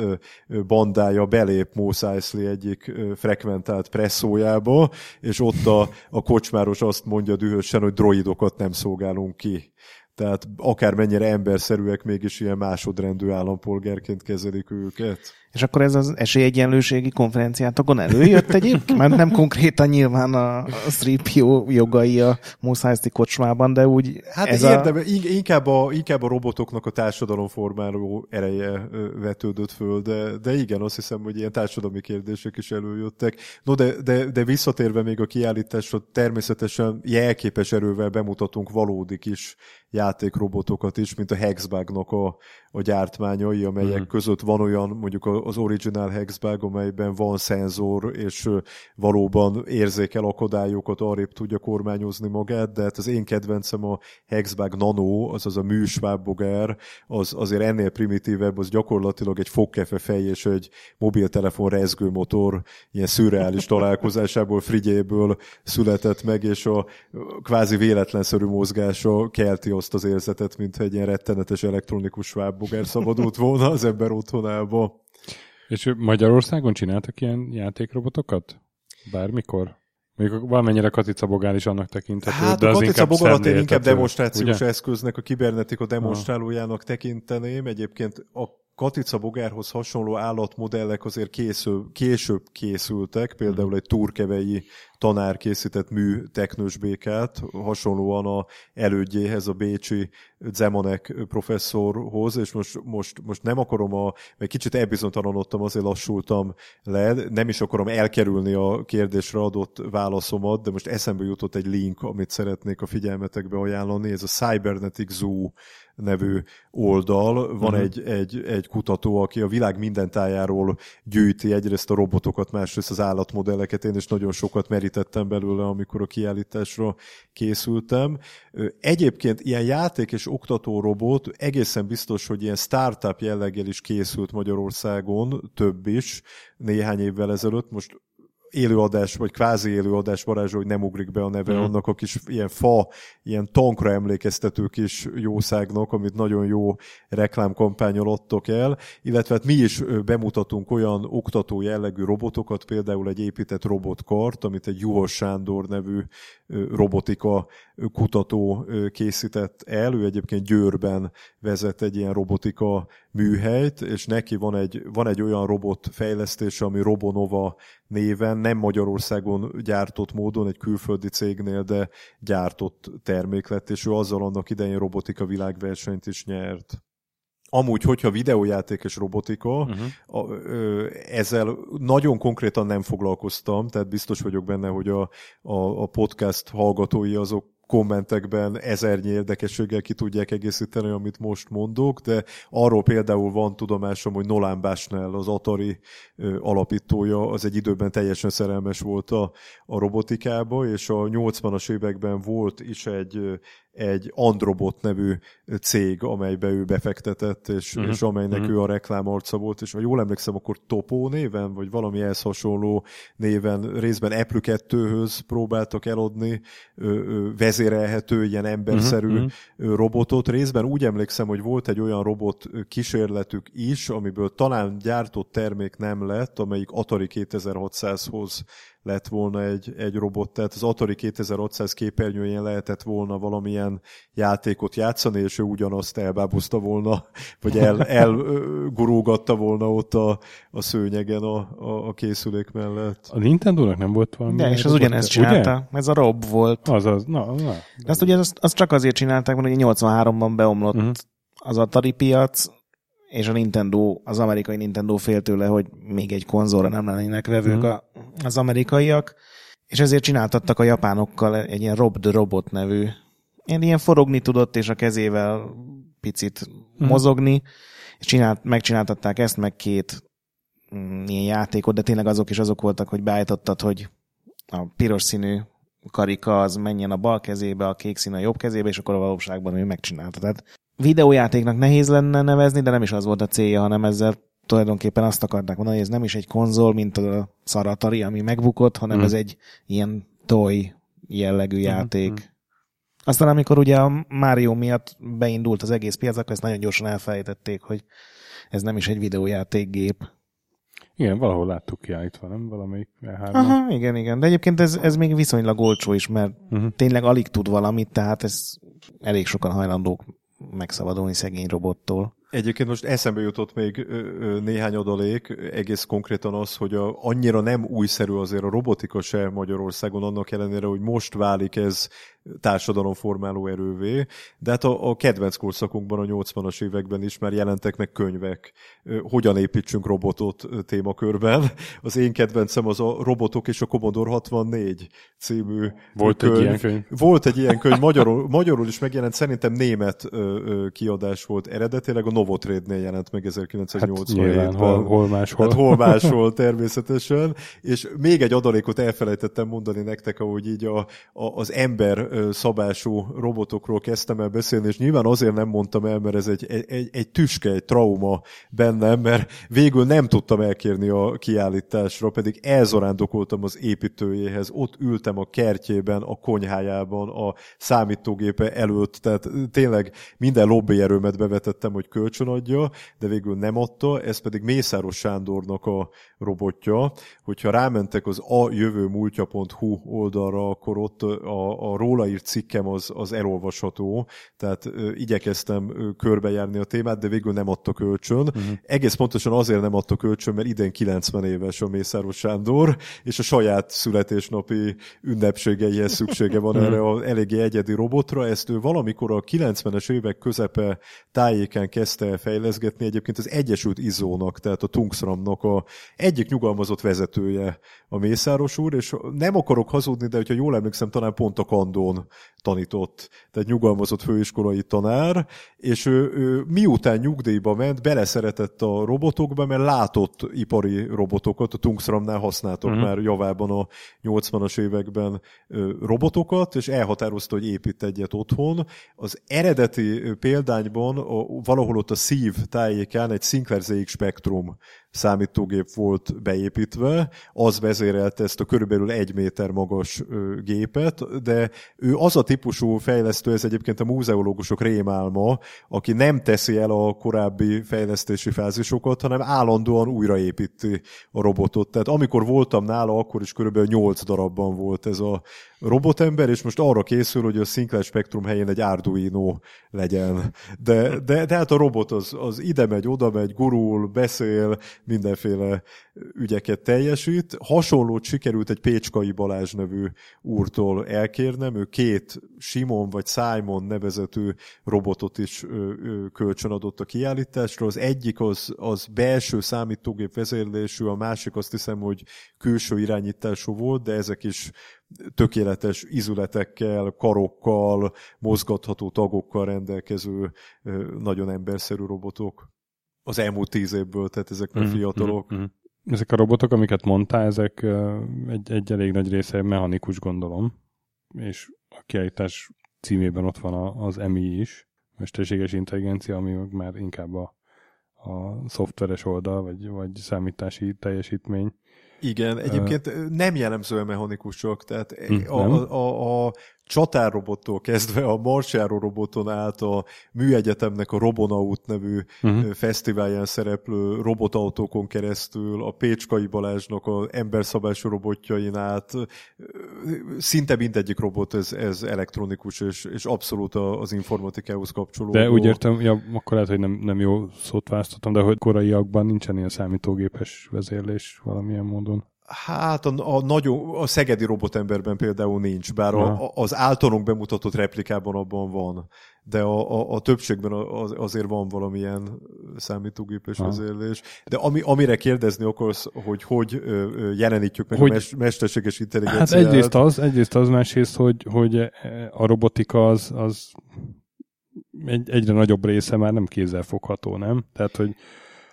bandája belép Mos Eisley egyik frekventált presszójába, és ott a, a kocsmáros azt mondja dühösen, hogy droidokat nem szolgálunk ki. Tehát akármennyire emberszerűek, mégis ilyen másodrendű állampolgárként kezelik őket. És akkor ez az esélyegyenlőségi konferenciátokon előjött egyébként? Mert nem konkrétan nyilván a, a 3PO jogai a Mos kocsmában, de úgy Hát ez érdem, a... inkább, a, inkább a robotoknak a társadalom formáló ereje vetődött föl, de, de igen, azt hiszem, hogy ilyen társadalmi kérdések is előjöttek. No, de, de, de visszatérve még a kiállításra, természetesen jelképes erővel bemutatunk valódi kis játékrobotokat is, mint a Hexbugnak a, a gyártmányai, amelyek mm. között van olyan, mondjuk az original Hexbug, amelyben van szenzor, és valóban érzékel akadályokat, arrébb tudja kormányozni magát, de hát az én kedvencem a Hexbug Nano, azaz a műsvábbogár, az azért ennél primitívebb, az gyakorlatilag egy fogkefe fej és egy mobiltelefon rezgőmotor, ilyen szürreális találkozásából, frigyéből született meg, és a kvázi véletlenszerű mozgása kelti azt az érzetet, mint egy ilyen rettenetes elektronikus svábbogár szabadult volna az ember otthonába. És Magyarországon csináltak ilyen játékrobotokat? Bármikor? Mondjuk valamennyire Katica Bogár is annak tekinthető, hát de a az inkább Bogarat én inkább demonstrációs ugye? eszköznek, a kibernetika demonstrálójának tekinteném. Egyébként a Katica Bogárhoz hasonló állatmodellek azért készül, később készültek, például egy turkevei tanár készített mű teknős hasonlóan a elődjéhez, a bécsi Zemanek professzorhoz, és most, most, most nem akarom, a, meg kicsit elbizonytalanodtam, azért lassultam le, nem is akarom elkerülni a kérdésre adott válaszomat, de most eszembe jutott egy link, amit szeretnék a figyelmetekbe ajánlani, ez a Cybernetic Zoo nevű oldal. Van uh-huh. egy, egy, egy kutató, aki a világ minden tájáról gyűjti egyrészt a robotokat, másrészt az állatmodelleket. Én is nagyon sokat merítettem belőle, amikor a kiállításra készültem. Egyébként ilyen játék és oktató robot egészen biztos, hogy ilyen startup jelleggel is készült Magyarországon, több is, néhány évvel ezelőtt. Most élőadás, vagy kvázi élőadás varázsa, hogy nem ugrik be a neve mm. annak a kis ilyen fa, ilyen tankra emlékeztető kis jószágnak, amit nagyon jó reklámkampányol adtok el, illetve hát mi is bemutatunk olyan oktató jellegű robotokat, például egy épített robotkart, amit egy Juhos Sándor nevű robotika kutató készített el, ő egyébként Győrben vezet egy ilyen robotika műhelyt, és neki van egy, van egy olyan robot fejlesztése, ami Robonova néven, nem Magyarországon gyártott módon, egy külföldi cégnél, de gyártott termék lett, és ő azzal annak idején robotika világversenyt is nyert. Amúgy, hogyha videójáték és robotika, uh-huh. a, ö, ezzel nagyon konkrétan nem foglalkoztam, tehát biztos vagyok benne, hogy a, a, a podcast hallgatói azok kommentekben ezernyi érdekességgel ki tudják egészíteni, amit most mondok, de arról például van tudomásom, hogy Nolan Bushnell, az Atari alapítója, az egy időben teljesen szerelmes volt a, a robotikába, és a 80-as években volt is egy, egy Androbot nevű cég, amelybe ő befektetett, és, uh-huh. és amelynek uh-huh. ő a reklámarca volt, és ha jól emlékszem, akkor Topó néven, vagy valami ehhez hasonló néven részben Apple 2-höz próbáltak eladni ö, ö, vezérelhető, ilyen emberszerű Mhm, uh-huh. robotot. Részben úgy emlékszem, hogy volt egy olyan robot kísérletük is, amiből talán gyártott termék nem lett, amelyik Atari 2600-hoz lett volna egy, egy robot, tehát az Atari 2600 képernyőjén lehetett volna valamilyen játékot játszani, és ő ugyanazt elbábozta volna, vagy el, volna ott a, a szőnyegen a, a, a készülék mellett. A Nintendo-nak nem volt valami? De, és az ugyanezt csinálta. Ez a Rob volt. Ugye? Azaz, na, na. De azt ugye azt, azt csak azért csinálták, mert ugye 83-ban beomlott uh-huh. az Atari piac, és a Nintendo, az amerikai Nintendo fél tőle, hogy még egy konzolra nem lennének vevők Mhm. a, az amerikaiak, és ezért csináltattak a japánokkal egy ilyen Rob the Robot nevű, ilyen, ilyen forogni tudott, és a kezével picit Mhm. mozogni, és csinált, megcsináltatták ezt, meg két mm, ilyen játékot, de tényleg azok is azok voltak, hogy beállítottad, hogy a piros színű karika az menjen a bal kezébe, a kék szín a jobb kezébe, és akkor a valóságban ő megcsinálta. Tehát videójátéknak nehéz lenne nevezni, de nem is az volt a célja, hanem ezzel tulajdonképpen azt akarták mondani, hogy ez nem is egy konzol, mint a szaratari, ami megbukott, hanem Mhm. ez egy ilyen toy jellegű játék. mhm. Aztán amikor ugye a Mario miatt beindult az egész piac, akkor ezt nagyon gyorsan elfelejtették, hogy ez nem is egy videójátékgép. Igen, valahol láttuk kiállítva, nem? Valamelyik E3-on. Aha, igen, igen. De egyébként ez, ez még viszonylag olcsó is, mert Uh-huh. tényleg alig tud valamit, tehát ez elég sokan hajlandók megszabadulni szegény robottól. Egyébként most eszembe jutott még néhány adalék, egész konkrétan az, hogy a, annyira nem újszerű azért a robotika se Magyarországon, annak ellenére, hogy most válik ez társadalomformáló erővé, de hát a, a kedvenc korszakunkban, a 80-as években is már jelentek meg könyvek, hogyan építsünk robotot témakörben. Az én kedvencem az a Robotok és a Commodore 64 című Volt könyv. egy ilyen könyv. Volt egy ilyen könyv, magyarul, magyarul is megjelent, szerintem német kiadás volt eredetileg, a Novotrade-nél jelent meg 1987-ben. Hát hol, hol máshol. Hát hol máshol természetesen, és még egy adalékot elfelejtettem mondani nektek, ahogy így a, a, az ember szabású robotokról kezdtem el beszélni, és nyilván azért nem mondtam el, mert ez egy, egy, egy tüske, egy trauma bennem, mert végül nem tudtam elkérni a kiállításra, pedig elzarándokoltam az építőjéhez, ott ültem a kertjében, a konyhájában, a számítógépe előtt, tehát tényleg minden lobbyerőmet bevetettem, hogy kölcsönadja, de végül nem adta, ez pedig Mészáros Sándornak a robotja. Hogyha rámentek az a jövő múltja.hu oldalra, akkor ott a, a róla írt cikkem az, az elolvasható, tehát ö, igyekeztem körbejárni a témát, de végül nem adta kölcsön. Uh-huh. Egész pontosan azért nem adta kölcsön, mert idén 90 éves a Mészáros Sándor, és a saját születésnapi ünnepségeihez szüksége van mhm. erre a eléggé egyedi robotra. Ezt ő valamikor a 90-es évek közepe tájéken kezdte el fejleszgetni, egyébként az Egyesült Izzónak, tehát a Tungsramnak a egyik nyugalmazott vezetője a Mészáros úr, és nem akarok hazudni, de hogyha jól emlékszem, talán pont a Kandón tanított, tehát nyugalmazott főiskolai tanár, és ő, ő miután nyugdíjba ment, beleszeretett a robotokba, mert látott ipari robotokat, a Tungsramnál használtak uh-huh. már javában a 80-as években robotokat, és elhatározta, hogy épít egyet otthon. Az eredeti példányban a, valahol ott a szív tájékán egy Sinclair ZX Spectrum számítógép volt beépítve, az vezérelte ezt a körülbelül egy méter magas gépet, de ő az a típusú fejlesztő, ez egyébként a múzeológusok rémálma, aki nem teszi el a korábbi fejlesztési fázisokat, hanem állandóan újraépíti a robotot. Tehát amikor voltam nála, akkor is körülbelül 8 darabban volt ez a robotember, és most arra készül, hogy a Sinclair Spectrum helyén egy Arduino legyen. De, de, de hát a robot az, az ide megy, oda megy, gurul, beszél, mindenféle ügyeket teljesít. Hasonlót sikerült egy Pécskai Balázs nevű úrtól elkérnem, ő két Simon vagy Simon nevezetű robotot is kölcsönadott a kiállításra. Az egyik az, az belső számítógép vezérlésű, a másik azt hiszem, hogy külső irányítású volt, de ezek is tökéletes izületekkel, karokkal, mozgatható tagokkal rendelkező nagyon emberszerű robotok. Az elmúlt tíz évből, tehát ezek a mm, fiatalok. Mm, mm. Ezek a robotok, amiket mondtál, ezek egy, egy elég nagy része mechanikus, gondolom, és a kiállítás címében ott van az MI is, mesterséges intelligencia, ami már inkább a, a szoftveres oldal, vagy, vagy számítási teljesítmény. Igen, egyébként uh, nem jellemzően mechanikusok, tehát hm, a, a, a, a csatárrobottól kezdve a marsjáró roboton át a műegyetemnek a Robonaut nevű uh-huh. fesztiválján szereplő robotautókon keresztül, a Pécskai Balázsnak a emberszabású robotjain át, szinte mindegyik robot ez, ez elektronikus, és, és abszolút az informatikához kapcsolódó. De úgy értem, ja, akkor lehet, hogy nem, nem jó szót választottam, de hogy koraiakban nincsen ilyen számítógépes vezérlés valamilyen módon. Hát a, a, nagyon, a szegedi robotemberben például nincs, bár a, az általunk bemutatott replikában abban van, de a, a, a többségben az, azért van valamilyen számítógépes Aha. vezérlés. De ami, amire kérdezni akarsz, hogy hogy jelenítjük meg hogy, a mes, mesterséges intelligenciát. Hát egyrészt az, egyrészt az, másrészt, hogy, hogy a robotika az, az egy, egyre nagyobb része már nem kézzelfogható, nem? Tehát, hogy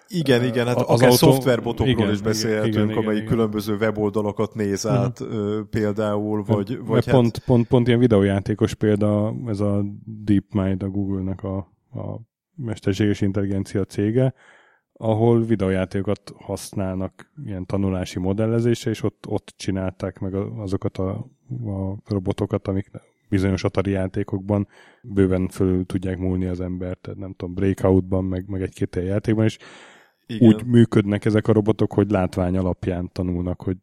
igen, igen, hát az akár autó... szoftverbotokról igen, is beszélhetünk, igen, igen, amelyik igen, különböző weboldalakat néz mhm. át uh-huh. például, vagy... vagy hát... pont, pont, pont ilyen videójátékos példa, ez a DeepMind, a Google-nek a, a mesterséges intelligencia cége, ahol videójátékokat használnak ilyen tanulási modellezésre, és ott, ott csinálták meg azokat a, a robotokat, amik bizonyos Atari játékokban bőven fölül tudják múlni az embert, tehát nem tudom, Breakoutban, meg, meg egy-két játékban is igen. úgy működnek ezek a robotok, hogy látvány alapján tanulnak, hogy,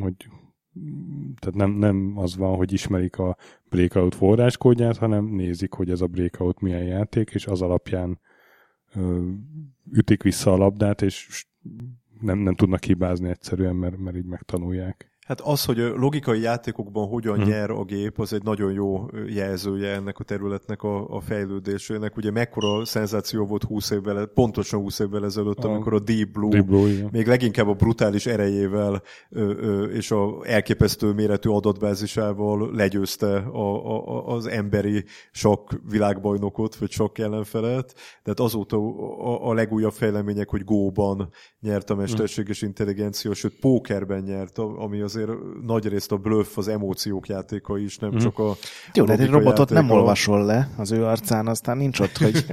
hogy tehát nem, nem az van, hogy ismerik a Breakout forráskódját, hanem nézik, hogy ez a Breakout milyen játék, és az alapján ö, ütik vissza a labdát, és nem, nem tudnak hibázni egyszerűen, mert, mert így megtanulják. Hát az, hogy a logikai játékokban hogyan Hmm. nyer a gép, az egy nagyon jó jelzője ennek a területnek a, a fejlődésének. Ugye mekkora szenzáció volt 20 évvel, pontosan 20 évvel ezelőtt, A amikor a Deep Blue Deep Blue, igen. még leginkább a brutális erejével ö, ö, és a elképesztő méretű adatbázisával legyőzte a, a, az emberi sok világbajnokot, vagy sok ellenfelet. Tehát azóta a, a legújabb fejlemények, hogy Go-ban nyert a mesterséges intelligencia, sőt pókerben nyert, ami azért nagyrészt a bluff, az emóciók játéka is, nem csak a Jó, de egy robotot nem játéka. olvasol le az ő arcán, aztán nincs ott, hogy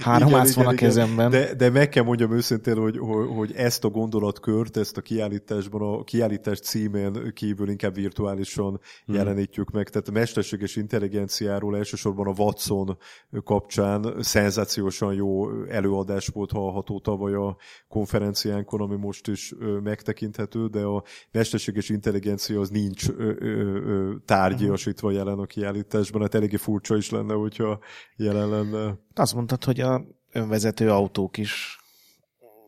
három Igen, ász van a igen, igen. kezemben. De, de meg kell mondjam őszintén, hogy, hogy, hogy ezt a gondolatkört, ezt a kiállításban, a kiállítás címén kívül inkább virtuálisan hmm. jelenítjük meg. Tehát a mesterséges intelligenciáról elsősorban a Watson kapcsán szenzációsan jó előadás volt hallható tavaly a konferenciánkon, ami most is megtekinthető, de a mesterséges intelligencia az nincs ö, ö, ö, tárgyasítva jelen a kiállításban, hát eléggé furcsa is lenne, hogyha jelen lenne. Azt mondtad, hogy a önvezető autók is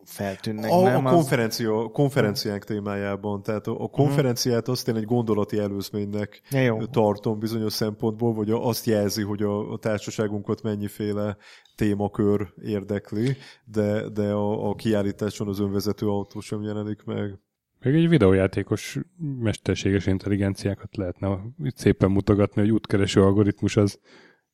feltűnnek, A, nem? a Az- konferencia, konferenciánk témájában, tehát a, a konferenciát azt én egy gondolati előzménynek Ja, jó. tartom bizonyos szempontból, vagy azt jelzi, hogy a, a társaságunkat mennyiféle témakör érdekli, de, de a, a kiállításon az önvezető autó sem jelenik meg. Még egy videójátékos mesterséges intelligenciákat lehetne itt szépen mutogatni, hogy útkereső algoritmus az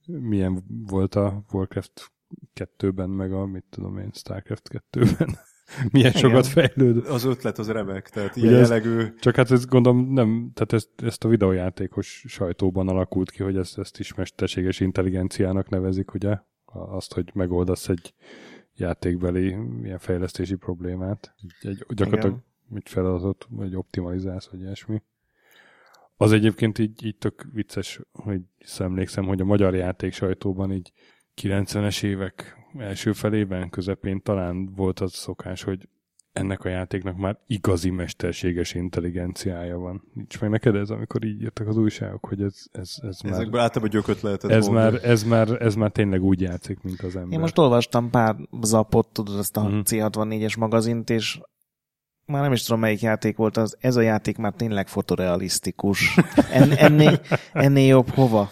milyen volt a Warcraft 2-ben, meg a, mit tudom én, Starcraft 2-ben. milyen Igen. sokat fejlődött. Az ötlet az remek, tehát ilyen Ugye ez- jellegű... Csak hát ezt gondolom nem, tehát ezt, ezt a videójátékos sajtóban alakult ki, hogy ezt, ezt is mesterséges intelligenciának nevezik, ugye? Azt, hogy megoldasz egy játékbeli ilyen fejlesztési problémát. Egy, gyakorlatilag egy feladatot, vagy optimalizálsz, vagy ilyesmi. Az egyébként így, így tök vicces, hogy szemlékszem, hogy a magyar játék sajtóban így 90-es évek első felében, közepén talán volt az szokás, hogy ennek a játéknak már igazi mesterséges intelligenciája van. Nincs meg neked ez, amikor így jöttek az újságok, hogy ez, ez, ez már, Ezekből általában gyököt lehetett ez már, ez, már, ez már tényleg úgy játszik, mint az ember. Én most olvastam pár zapot, tudod, ezt a Mhm. C64-es magazint, és már nem is tudom, melyik játék volt az. Ez a játék már tényleg fotorealisztikus. En, ennél, ennél jobb hova?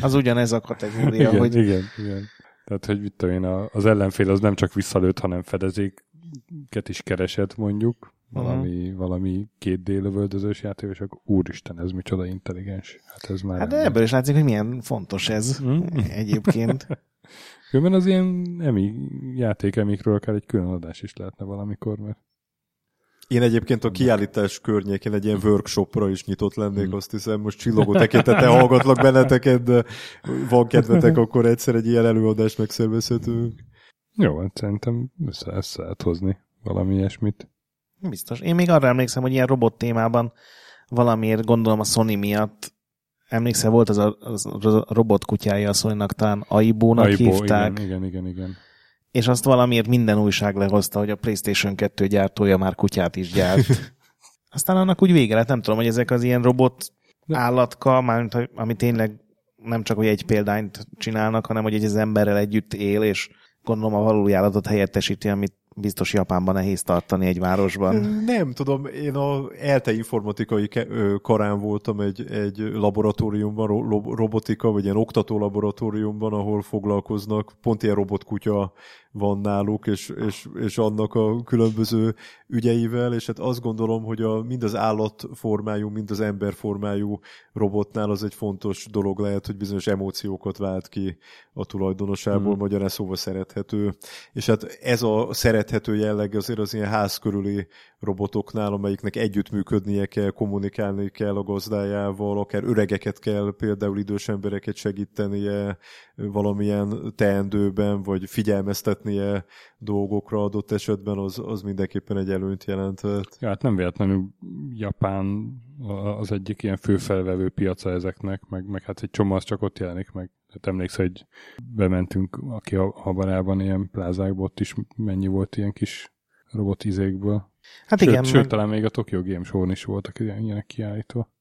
Az ugyanez a kategória, igen, hogy igen, igen. Tehát, hogy mit tudom én, az ellenfél az nem csak visszalőtt, hanem fedezéket is keresett, mondjuk. Valami, uh-huh. valami két d lövöldözős játék, és akkor úristen, ez micsoda intelligens. Hát ez már... hát de ebből is látszik, hogy milyen fontos ez Mhm. egyébként. Különben az ilyen emi, játék emikről akár egy külön adás is lehetne valamikor, mert Én egyébként a kiállítás környékén egy ilyen workshopra is nyitott lennék, Hmm. azt hiszem, most csillogó tekintettel hallgatlak benneteket, de van kedvetek, akkor egyszer egy ilyen előadást megszervezhetünk. jó, hát szerintem össze, össze lehet hozni valami ilyesmit. Biztos. Én még arra emlékszem, hogy ilyen robot témában valamiért gondolom a Sony miatt emlékszel, volt az a, az a robot kutyája a Sony-nak, talán Aibo-nak Aibo, hívták, igen, igen, igen, igen. és azt valamiért minden újság lehozta, hogy a PlayStation 2 gyártója már kutyát is gyárt. Aztán annak úgy vége lett, nem tudom, hogy ezek az ilyen robot De- állatka, mármint, ami tényleg nem csak, hogy egy példányt csinálnak, hanem, hogy egy az emberrel együtt él, és gondolom a valójállatot helyettesíti, amit biztos Japánban nehéz tartani egy városban. Nem tudom, én a ELTE informatikai karán voltam egy, egy laboratóriumban, robotika, vagy ilyen oktató laboratóriumban, ahol foglalkoznak, pont ilyen robotkutya van náluk, és, és, és annak a különböző ügyeivel, és hát azt gondolom, hogy a, mind az állatformájú, mind az emberformájú robotnál az egy fontos dolog lehet, hogy bizonyos emóciókat vált ki a tulajdonosából, Hmm. magyarán szóval szerethető. És hát ez a szerethető jelleg azért az ilyen ház körüli robotoknál, amelyiknek együttműködnie kell, kommunikálni kell a gazdájával, akár öregeket kell például idős embereket segítenie valamilyen teendőben, vagy figyelmeztetnie dolgokra adott esetben, az, az mindenképpen egy előnyt jelenthet. Ja, hát nem véletlenül Japán az egyik ilyen főfelvevő piaca ezeknek, meg, meg hát egy csomó az csak ott jelenik meg. Hát emlékszel, hogy bementünk aki a Habarában ilyen plázákba, ott is mennyi volt ilyen kis robotizékből. Hát Sőt, igen, sőt meg, talán még a Tokyo Game Show-n is voltak ilyen, ilyenek kiállítva.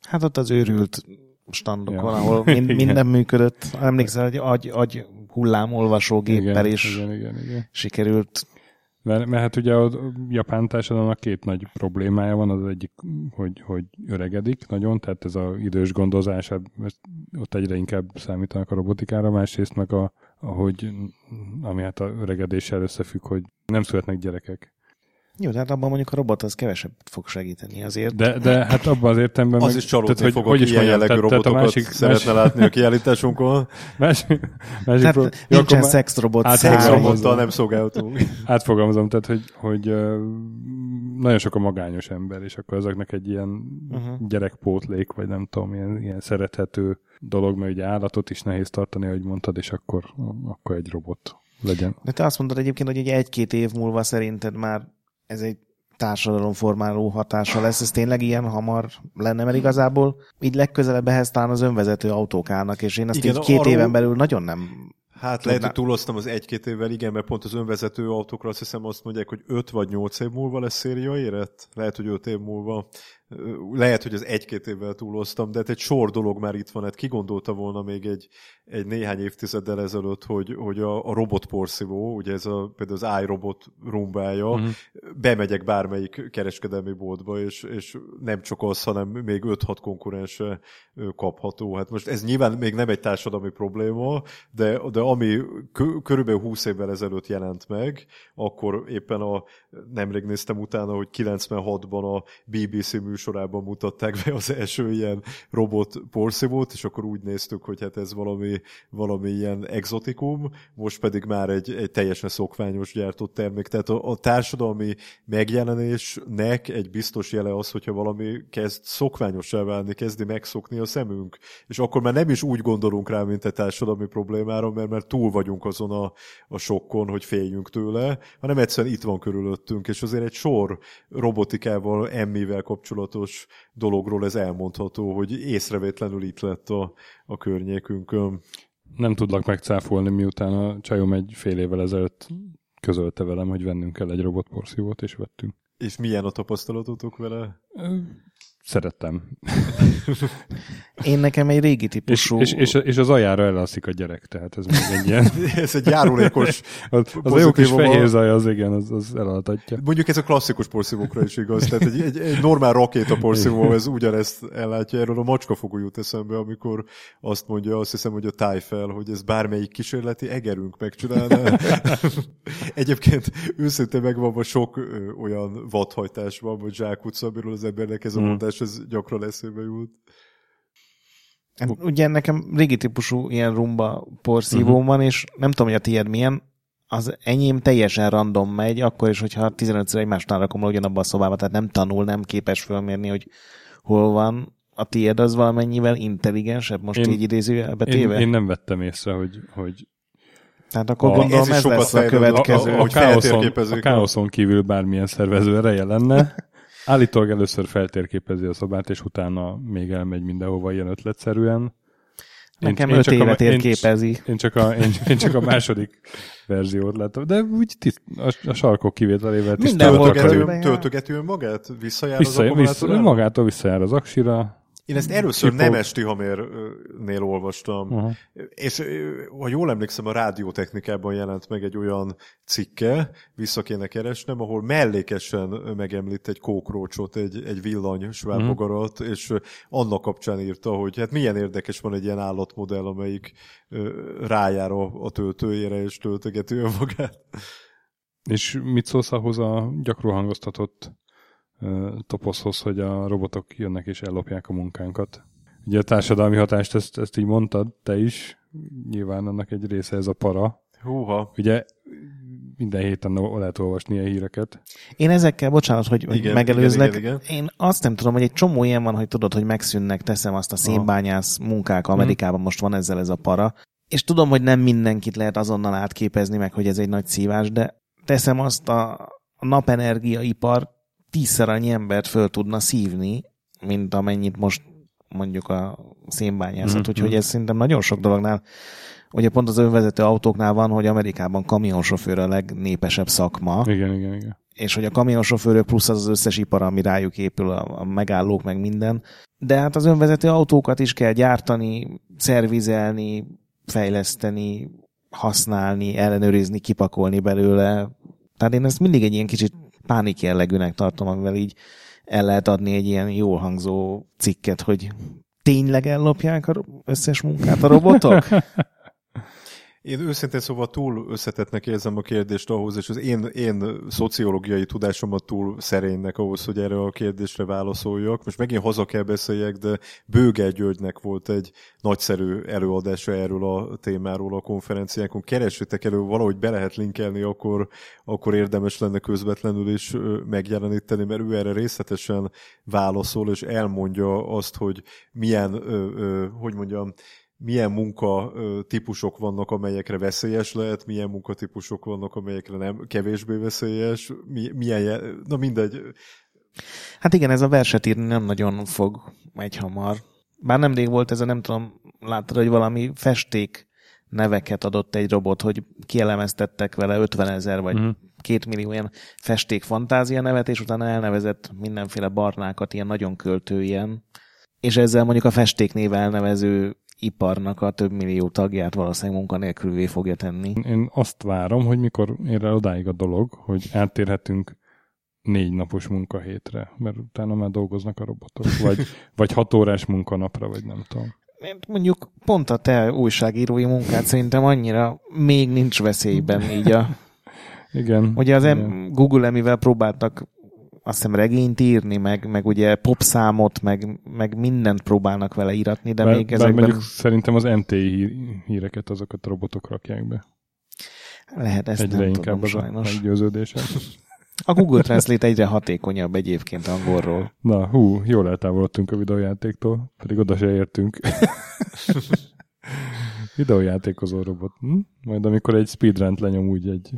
hát ott az őrült standokon, Ja. ahol mind, minden működött. Emlékszel, hogy agy, agy hullámolvasó géppel igen, is igen, igen, igen. sikerült. Mert, mert hát ugye a japán társadalomnak két nagy problémája van, az egyik, hogy, hogy öregedik nagyon, tehát ez az idős gondozás, hát ott egyre inkább számítanak a robotikára, másrészt meg a, ahogy, ami hát a öregedéssel összefügg, hogy nem születnek gyerekek. Jó, tehát abban mondjuk a robot az kevesebb fog segíteni azért. De, de hát abban az értelemben... Az meg, is csalódni tehát, fogok, hogy ilyen jellegű robotokat másik, szeretne másik, látni a kiállításunkon. Másik, másik tehát pro... nincsen szexrobot. Szexrobottal nem szolgáltunk. Átfogalmazom, tehát hogy, hogy nagyon sok a magányos ember, és akkor ezeknek egy ilyen uh-huh. gyerekpótlék, vagy nem tudom, ilyen, ilyen szerethető dolog, mert ugye állatot is nehéz tartani, ahogy mondtad, és akkor, akkor egy robot legyen. De te azt mondod egyébként, hogy egy egy-két év múlva szerinted már ez egy társadalomformáló hatása lesz. Ez tényleg ilyen hamar lenne, mert igazából így legközelebb ehhez talán az önvezető autók állnak, és én azt Igen, így két arról... éven belül nagyon nem Hát Tudná. lehet, hogy túloztam az egy-két évvel, igen, mert pont az önvezető autókra azt hiszem azt mondják, hogy 5 vagy 8 év múlva lesz széria éret. Lehet, hogy 5 év múlva lehet, hogy az egy-két évvel túloztam, de hát egy sor dolog már itt van. Hát ki gondolta volna még egy, egy néhány évtizeddel ezelőtt, hogy, hogy a, a robotporszívó, ugye ez a, például az iRobot rumbája, uh-huh. bemegyek bármelyik kereskedelmi boltba, és, és nem csak az, hanem még 5-6 konkurens kapható. Hát most ez nyilván még nem egy társadalmi probléma, de, de ami körülbelül 20 évvel ezelőtt jelent meg, akkor éppen a, nemrég néztem utána, hogy 96-ban a BBC műsor műsorában mutatták be az első ilyen robot porszívót, és akkor úgy néztük, hogy hát ez valami, valami ilyen exotikum, most pedig már egy, egy teljesen szokványos gyártott termék. Tehát a, a társadalmi megjelenésnek egy biztos jele az, hogyha valami kezd szokványosá válni, kezdi megszokni a szemünk. És akkor már nem is úgy gondolunk rá, mint egy társadalmi problémára, mert már túl vagyunk azon a, a sokkon, hogy féljünk tőle, hanem egyszerűen itt van körülöttünk, és azért egy sor robotikával, emmivel kapcsolatban kapcsolatos dologról ez elmondható, hogy észrevétlenül itt lett a, a környékünkön. Nem tudlak megcáfolni, miután a csajom egy fél évvel ezelőtt közölte velem, hogy vennünk kell egy robotporszívót, és vettünk. És milyen a tapasztalatotok vele? Szerettem. Én nekem egy régi típusú... És, és, és, és az ajára elalszik a gyerek, tehát ez még egy ilyen... ez egy járulékos Az, az a jó kis fehér zaj, az igen, az, az elaltatja. Mondjuk ez a klasszikus porszívókra is igaz, tehát egy, egy, egy normál rakéta porszívó, ez ugyanezt ellátja. Erről a macskafogó jut eszembe, amikor azt mondja, azt hiszem, hogy a tájfel, hogy ez bármelyik kísérleti egerünk megcsinálna. Egyébként őszintén megvan, sok ö, olyan vadhajtás van, vagy zsákutca, amiről az embernek ez a mondás és ez gyakran eszébe jut. Hát, ugye nekem régi típusú ilyen rumba porszívóm uh-huh. van, és nem tudom, hogy a tiéd milyen, az enyém teljesen random megy, akkor is, hogyha 15-ször egymásnál rakom le ugyanabba a szobába, tehát nem tanul, nem képes fölmérni, hogy hol van. A tiéd az valamennyivel intelligensebb, most én, így idézőjelbe téve? Én, én nem vettem észre, hogy, hogy tehát akkor a, gondolom ez, ez lesz a következő. A, a, a, káoszon, a káoszon kívül bármilyen szervező ereje lenne. Állítólag először feltérképezi a szobát, és utána még elmegy mindenhova ilyen ötletszerűen. Nekem én, öt én évet érképezi. Én, én, csak a, én, én csak a második verziót látom, de úgy tiszt, a, a sarkok kivételével tisztán töltögető magát? Visszajár Vissza, az vissza, Magától visszajár az aksira, én ezt először nem esti Tihamérnél olvastam, uh-huh. és ha jól emlékszem, a rádiótechnikában jelent meg egy olyan cikke, vissza kéne keresnem, ahol mellékesen megemlít egy kókrócsot, egy, egy villany svábogarat, uh-huh. és annak kapcsán írta, hogy hát milyen érdekes van egy ilyen állatmodell, amelyik rájár a, a töltőjére, és töltögeti önmagát. És mit szólsz ahhoz a gyakran hangoztatott toposzhoz, hogy a robotok jönnek és ellopják a munkánkat. Ugye a társadalmi hatást, ezt, ezt így mondtad te is, nyilván annak egy része ez a para. Húha. Ugye minden héten lehet olvasni a híreket. Én ezekkel, bocsánat, hogy igen, megelőzlek, igen, igen, igen. én azt nem tudom, hogy egy csomó ilyen van, hogy tudod, hogy megszűnnek, teszem azt a szénbányász munkák, mhm. Amerikában hmm. most van ezzel ez a para, és tudom, hogy nem mindenkit lehet azonnal átképezni meg, hogy ez egy nagy szívás, de teszem azt a, a napenergiaipar tízszer annyi embert föl tudna szívni, mint amennyit most mondjuk a szénbányászat, mm-hmm. úgyhogy ez szerintem nagyon sok dolognál, ugye pont az önvezető autóknál van, hogy Amerikában kamionsofőr a legnépesebb szakma. Igen, igen, igen. És hogy a kamionsofőrök plusz az az összes ipar, ami rájuk épül, a, a megállók, meg minden. De hát az önvezető autókat is kell gyártani, szervizelni, fejleszteni, használni, ellenőrizni, kipakolni belőle. Tehát én ezt mindig egy ilyen kicsit pánik jellegűnek tartom, amivel így el lehet adni egy ilyen jól hangzó cikket, hogy tényleg ellopják az összes munkát a robotok? Én őszintén szóval túl összetettnek érzem a kérdést ahhoz, és az én, én szociológiai tudásomat túl szerénynek ahhoz, hogy erre a kérdésre válaszoljak. Most megint haza kell beszéljek, de Bőge Györgynek volt egy nagyszerű előadása erről a témáról a konferenciánkon. Keressétek elő, valahogy be lehet linkelni, akkor, akkor érdemes lenne közvetlenül is megjeleníteni, mert ő erre részletesen válaszol, és elmondja azt, hogy milyen, hogy mondjam, milyen munka típusok vannak, amelyekre veszélyes lehet, milyen munkatípusok vannak, amelyekre nem kevésbé veszélyes, milyen, na mindegy. Hát igen, ez a verset írni nem nagyon fog egy hamar. Bár nemrég volt ez a, nem tudom, láttad, hogy valami festék neveket adott egy robot, hogy kielemeztettek vele 50 ezer vagy uh-huh. két millió ilyen festék fantázia nevet, és utána elnevezett mindenféle barnákat, ilyen nagyon költő ilyen. És ezzel mondjuk a festék elnevező iparnak a több millió tagját valószínűleg munkanélkülvé fogja tenni. Én azt várom, hogy mikor ér el odáig a dolog, hogy áttérhetünk négy napos munkahétre, mert utána már dolgoznak a robotok, vagy, vagy hat órás munkanapra, vagy nem tudom. Mondjuk pont a te újságírói munkát szerintem annyira még nincs veszélyben így a... Igen. Ugye az igen. Google, amivel próbáltak azt hiszem regényt írni, meg, meg ugye popszámot, meg, meg mindent próbálnak vele íratni, de bár, még bár ezekben... mondjuk szerintem az MTI híreket azokat a robotok rakják be. Lehet, ezt Egyre nem inkább tudom az sajnos. a meggyőződésem. A Google Translate egyre hatékonyabb egyébként angolról. Na, hú, jól eltávolodtunk a videójátéktól, pedig oda se értünk. Videójátékozó robot. Hm? Majd amikor egy speedrun lenyom úgy egy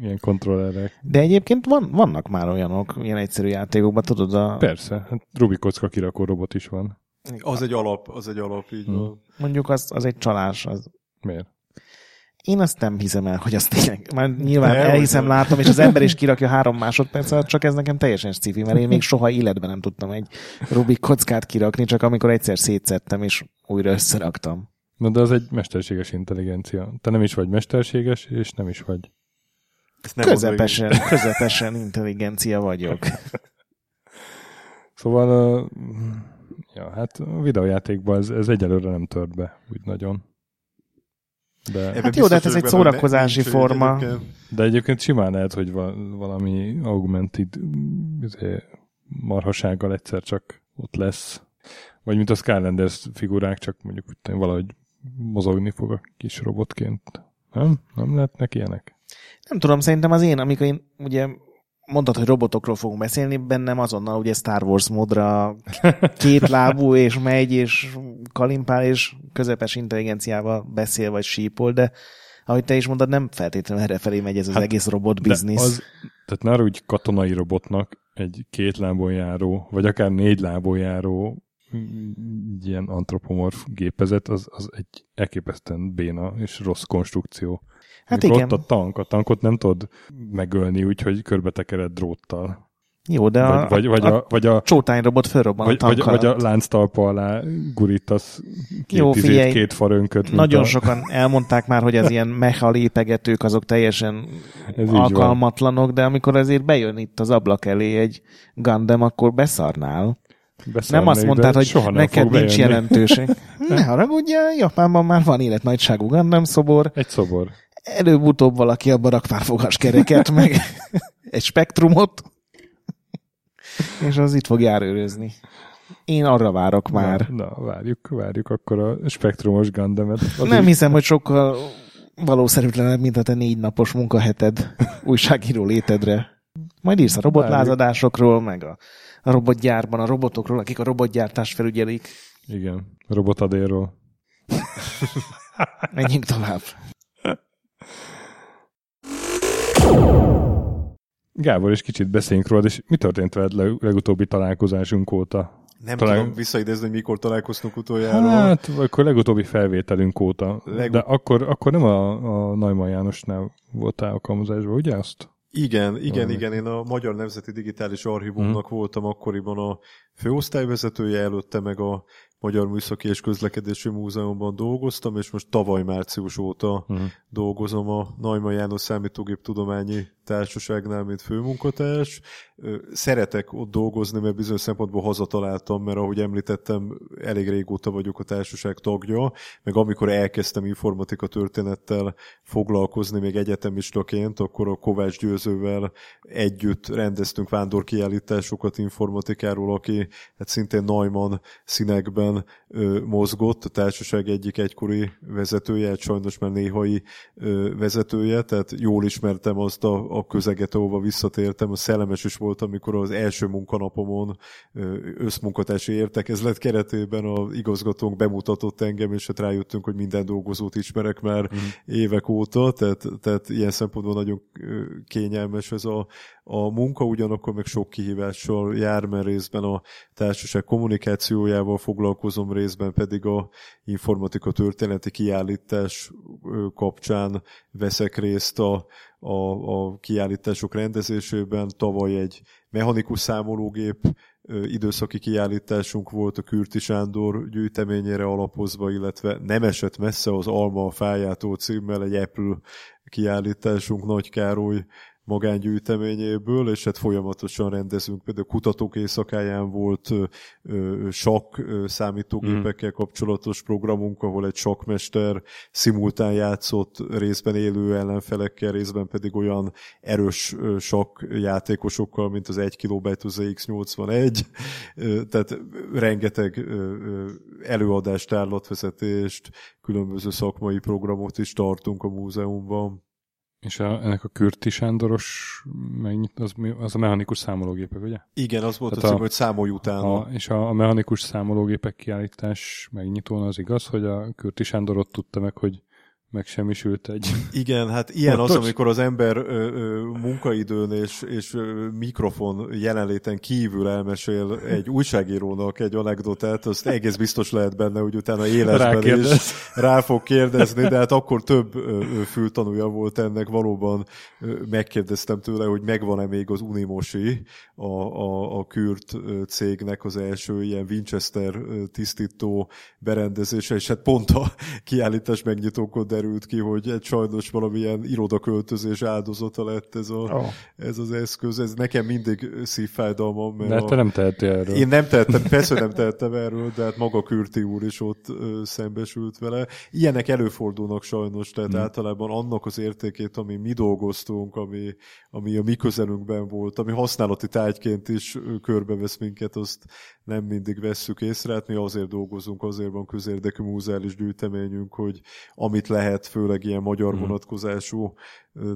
ilyen kontrollerek. De egyébként van, vannak már olyanok, ilyen egyszerű játékokban, tudod a... Persze, hát Rubik kocka kirakó robot is van. Az egy alap, az egy alap, így Hmm. van. Mondjuk az, az egy csalás. Az. Miért? Én azt nem hiszem el, hogy azt tényleg, már nyilván Nem, elhiszem, hogy- látom, és az ember is kirakja három másodperc alatt, csak ez nekem teljesen sci mert én még soha életben nem tudtam egy Rubik kockát kirakni, csak amikor egyszer szétszettem, és újra összeraktam. Na de az egy mesterséges intelligencia. Te nem is vagy mesterséges, és nem is vagy. Ezt nem Közepesen, közepesen intelligencia vagyok. Szóval, uh, ja, hát a videójátékban ez, ez egyelőre nem tört be, úgy nagyon. De, Hát jó, de hát ez egy szórakozási forma. egyébként. de egyébként simán lehet, hogy va, valami augmented izé, marhasággal egyszer csak ott lesz. Vagy mint a Skylanders figurák, csak mondjuk valahogy mozogni fog a kis robotként. Nem? Nem lehetnek ilyenek? Nem tudom, szerintem az én, amikor én ugye mondtad, hogy robotokról fogunk beszélni, bennem azonnal ugye Star Wars módra két lábú, és megy, és kalimpál, és közepes intelligenciával beszél, vagy sípol, de ahogy te is mondod, nem feltétlenül erre felé megy ez az Hát, egész robot biznisz. Az, tehát már úgy katonai robotnak egy két lábon járó, vagy akár négy lábon járó mm, ilyen antropomorf gépezet, az, az egy elképesztően béna és rossz konstrukció. Hát Amikor igen. Ott a tank, a tankot nem tudod megölni, úgyhogy körbetekered dróttal. Jó, de a, Vagy, vagy, vagy, a, a, vagy a csótányrobot fölrobban vagy, a tank vagy, vagy a lánctalpa alá gurítasz két, Jó, izét, figyelj, két farönköt. Nagyon a, sokan elmondták már, hogy az ilyen mecha lépegetők azok teljesen Ez alkalmatlanok, de amikor azért bejön itt az ablak elé egy Gundam, akkor beszarnál. Beszarnék, Nem azt mondtad, hogy soha neked nincs bejönni. jelentőség. Ne haragudjál, Japánban már van életnagyságú Gundam szobor, Egy szobor. előbb-utóbb valaki abba rak pár fogaskereket, meg egy spektrumot, és az itt fog járőrözni. Én arra várok már. Na, na, várjuk, várjuk akkor a spektrumos Gundamet. Az Nem hiszem, hogy sokkal valószerűtlenebb, mint a te négy napos munkaheted újságíró létedre. Majd írsz a robotlázadásokról, meg a, a robotgyárban, a robotokról, akik a robotgyártást felügyelik. Igen, robotadéról. Menjünk tovább. Gábor, és kicsit beszéljünk rólad, és mi történt veled le- legutóbbi találkozásunk óta? Nem Talán- tudom visszaidézni, hogy mikor találkoztunk utoljára. Hát, akkor legutóbbi felvételünk óta. Legu- De akkor, akkor nem a, a Neumann Jánosnál voltál alkalmazásban, ugye azt? Igen, igen, Valami. igen. Én a Magyar Nemzeti Digitális Archívumnak Mhm. voltam akkoriban a főosztályvezetője, előtte meg a Magyar Műszaki és Közlekedési Múzeumban dolgoztam, és most tavaly március óta uh-huh. dolgozom a Neumann János Számítógép Tudományi Társaságnál, mint főmunkatárs. Szeretek ott dolgozni, mert bizonyos szempontból hazataláltam, mert ahogy említettem, elég régóta vagyok a társaság tagja, meg amikor elkezdtem informatika történettel foglalkozni még egyetemistaként, akkor a Kovács Győzővel együtt rendeztünk vándorkiállításokat informatikáról, aki hát szintén Neumann színekben mozgott, a társaság egyik egykori vezetője, hát sajnos már néhai vezetője, tehát jól ismertem azt a, a közeget, ahova visszatértem. A szellemes is volt, amikor az első munkanapomon összmunkatársi értekezlet keretében a igazgatónk bemutatott engem, és hát rájöttünk, hogy minden dolgozót ismerek már mm. évek óta, tehát, tehát ilyen szempontból nagyon kényelmes ez a, a munka, ugyanakkor meg sok kihívással jár, mert részben a társaság kommunikációjával foglalkozom, részben pedig a informatika történeti kiállítás kapcsán veszek részt a, a, a kiállítások rendezésében. Tavaly egy mechanikus számológép időszaki kiállításunk volt a Kürti Sándor gyűjteményére alapozva, illetve nem esett messze az Alma a fájától címmel egy Apple kiállításunk Nagy Károly magángyűjteményéből, és hát folyamatosan rendezünk. Például kutatók éjszakáján volt ö, ö, ö, számítógépekkel mm. kapcsolatos programunk, ahol egy sakmester szimultán játszott részben élő ellenfelekkel, részben pedig olyan erős sakk játékosokkal, mint az 1 kilobajt az X81. Tehát rengeteg előadást, tárlatvezetést, különböző szakmai programot is tartunk a múzeumban. És a, ennek a Kürti Sándoros megnyit, az, az a mechanikus számológépek, ugye? Igen, az volt Tehát a cím, hogy számolj utána. A, és a, a mechanikus számológépek kiállítás megnyitón az igaz, hogy a Kürti Sándor ott tudta meg, hogy megsemmisült egy... Igen, hát ilyen az, amikor az ember ö, ö, munkaidőn és, és ö, mikrofon jelenléten kívül elmesél egy újságírónak egy anekdotát, azt egész biztos lehet benne, hogy utána élesben is rá fog kérdezni, de hát akkor több ö, fültanúja volt ennek, valóban ö, megkérdeztem tőle, hogy megvan-e még az Unimosi, a, a, a Kürt cégnek az első ilyen Winchester tisztító berendezése, és hát pont a kiállítás megnyitókon derült ki, hogy egy sajnos valamilyen irodaköltözés áldozata lett ez, a, oh. ez az eszköz. Ez nekem mindig szívfájdalmam. Mert de a... te nem tehettél erről. Én nem tehettem, persze nem tehettem erről, de hát maga Kürti úr is ott ö, szembesült vele. Ilyenek előfordulnak sajnos, tehát hmm. általában annak az értékét, ami mi dolgoztunk, ami, ami a mi közelünkben volt, ami használati tárgyként is körbevesz minket, azt nem mindig vesszük észre, hát mi azért dolgozunk, azért van közérdekű múzeális gyűjteményünk, hogy amit lehet, főleg ilyen magyar mhm. vonatkozású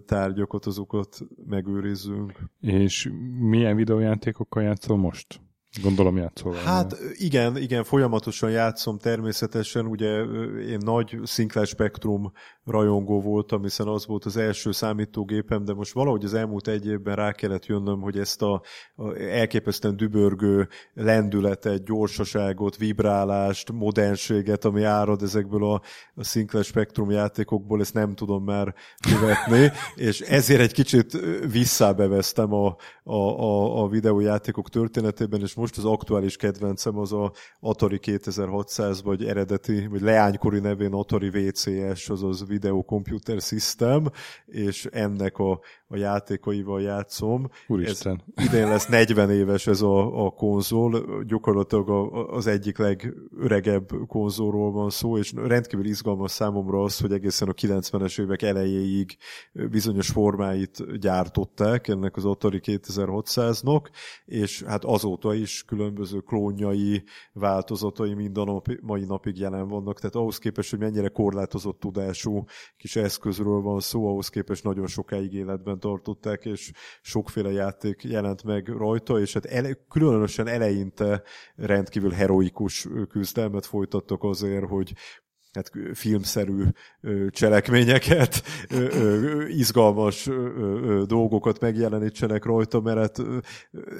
tárgyakat, azokat megőrizzünk. És milyen videójátékokkal játszol most? Gondolom játszol. Hát igen, igen, folyamatosan játszom természetesen, ugye én nagy Sinclair Spectrum rajongó voltam, hiszen az volt az első számítógépem, de most valahogy az elmúlt egy évben rá kellett jönnöm, hogy ezt a, a elképesztően dübörgő lendületet, gyorsaságot, vibrálást, modernséget, ami árad ezekből a, a Sinclair Spectrum játékokból, ezt nem tudom már követni, és ezért egy kicsit visszábeveztem a, a, a, a videójátékok történetében, és most az aktuális kedvencem az a Atari 2600, vagy eredeti, vagy leánykori nevén Atari VCS, azaz Video Computer System, és ennek a, a játékaival játszom. Úristen. Ez idén lesz 40 éves ez a, a konzol, gyakorlatilag a, az egyik legöregebb konzolról van szó, és rendkívül izgalmas számomra az, hogy egészen a 90-es évek elejéig bizonyos formáit gyártották ennek az Atari 2600-nak, és hát azóta is különböző klónjai, változatai mind a nap, mai napig jelen vannak, tehát ahhoz képest, hogy mennyire korlátozott tudású kis eszközről van szó, ahhoz képest nagyon sokáig életben tartották, és sokféle játék jelent meg rajta, és hát ele, különösen eleinte rendkívül heroikus küzdelmet folytattak azért, hogy hát filmszerű cselekményeket, izgalmas dolgokat megjelenítsenek rajta, mert hát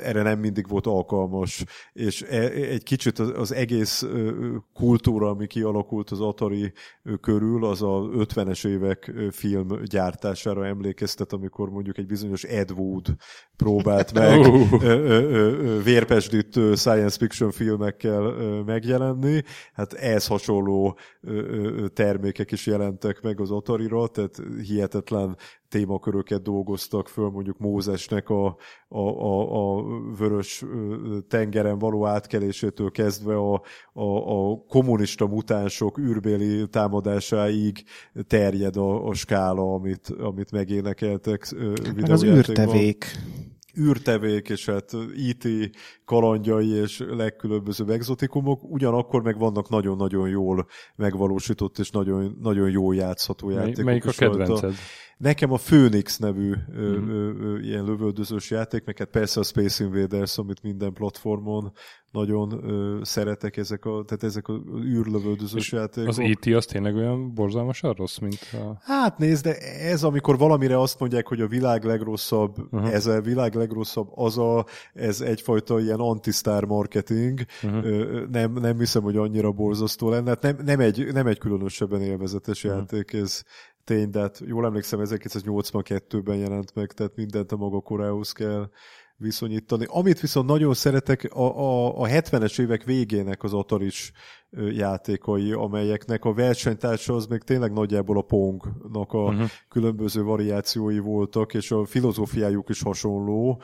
erre nem mindig volt alkalmas. És e, egy kicsit az, egész kultúra, ami kialakult az Atari körül, az a 50-es évek film gyártására emlékeztet, amikor mondjuk egy bizonyos Ed Wood próbált meg vérpesdítő science fiction filmekkel megjelenni. Hát ehhez hasonló termékek is jelentek meg az Atari-ra, tehát hihetetlen témaköröket dolgoztak föl, mondjuk Mózesnek a, a, a, a vörös tengeren való átkelésétől kezdve a, a, a kommunista mutánsok űrbéli támadásáig terjed a, a skála, amit, amit megénekeltek Meg az videójátékban űrtevék. Űrtevék, és hát IT kalandjai és legkülönbözőbb exotikumok, ugyanakkor meg vannak nagyon-nagyon jól megvalósított és nagyon, nagyon jól játszható játékok. melyik a is rajta. Nekem a Phoenix nevű ö, Mhm. ö, ö, ilyen lövöldözős játék, meg hát persze a Space Invaders, amit minden platformon nagyon ö, szeretek, ezek a, tehát ezek a űrlövöldözős játékok. Az E.T. az tényleg olyan borzalmasan rossz, mint a... Hát nézd, de ez amikor valamire azt mondják, hogy a világ legrosszabb, uh-huh. ez a világ legrosszabb, az a, ez egyfajta ilyen anti-star marketing, uh-huh. nem, nem hiszem, hogy annyira borzasztó lenne. Hát nem, nem, egy, nem egy különösebben élvezetes uh-huh. játék ez tény, de hát jól emlékszem, 1982-ben jelent meg, tehát mindent a maga korához kell viszonyítani. Amit viszont nagyon szeretek, a, a, a 70-es évek végének az Ataris ö, játékai, amelyeknek a versenytársa az még tényleg nagyjából a Pongnak a Mhm. különböző variációi voltak, és a filozófiájuk is hasonló.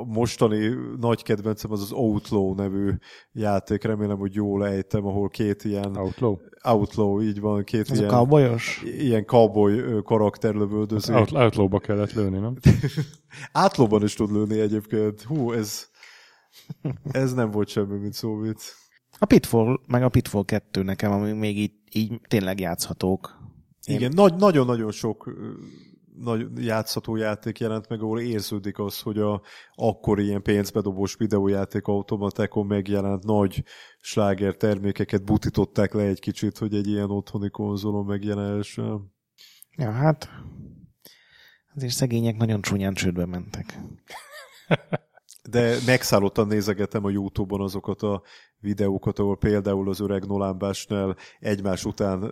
A mostani nagy kedvencem az az Outlaw nevű játék, remélem, hogy jól ejtem, ahol két ilyen Outlaw? Outlaw, így van, két Ez a ilyen, cowboyos? ilyen cowboy karakter lövöldözik. Out, Outlawba kellett lőni, nem? Átlóban is tud lőni egyébként. Hú, ez, ez nem volt semmi, mint szóvic. A Pitfall, meg a Pitfall 2 nekem, ami még így, így tényleg játszhatók. Én- Igen, nagy, nagyon-nagyon sok nagy játszható játék jelent meg, ahol érződik az, hogy a akkori ilyen pénzbedobós videójáték automatákon megjelent nagy sláger termékeket butították le egy kicsit, hogy egy ilyen otthoni konzolon megjelenhessen. Ja, hát azért szegények nagyon csúnyán csődbe mentek. De megszállottan nézegetem a Youtube-on azokat a videókat, ahol például az öreg Nolan Bushnell egymás után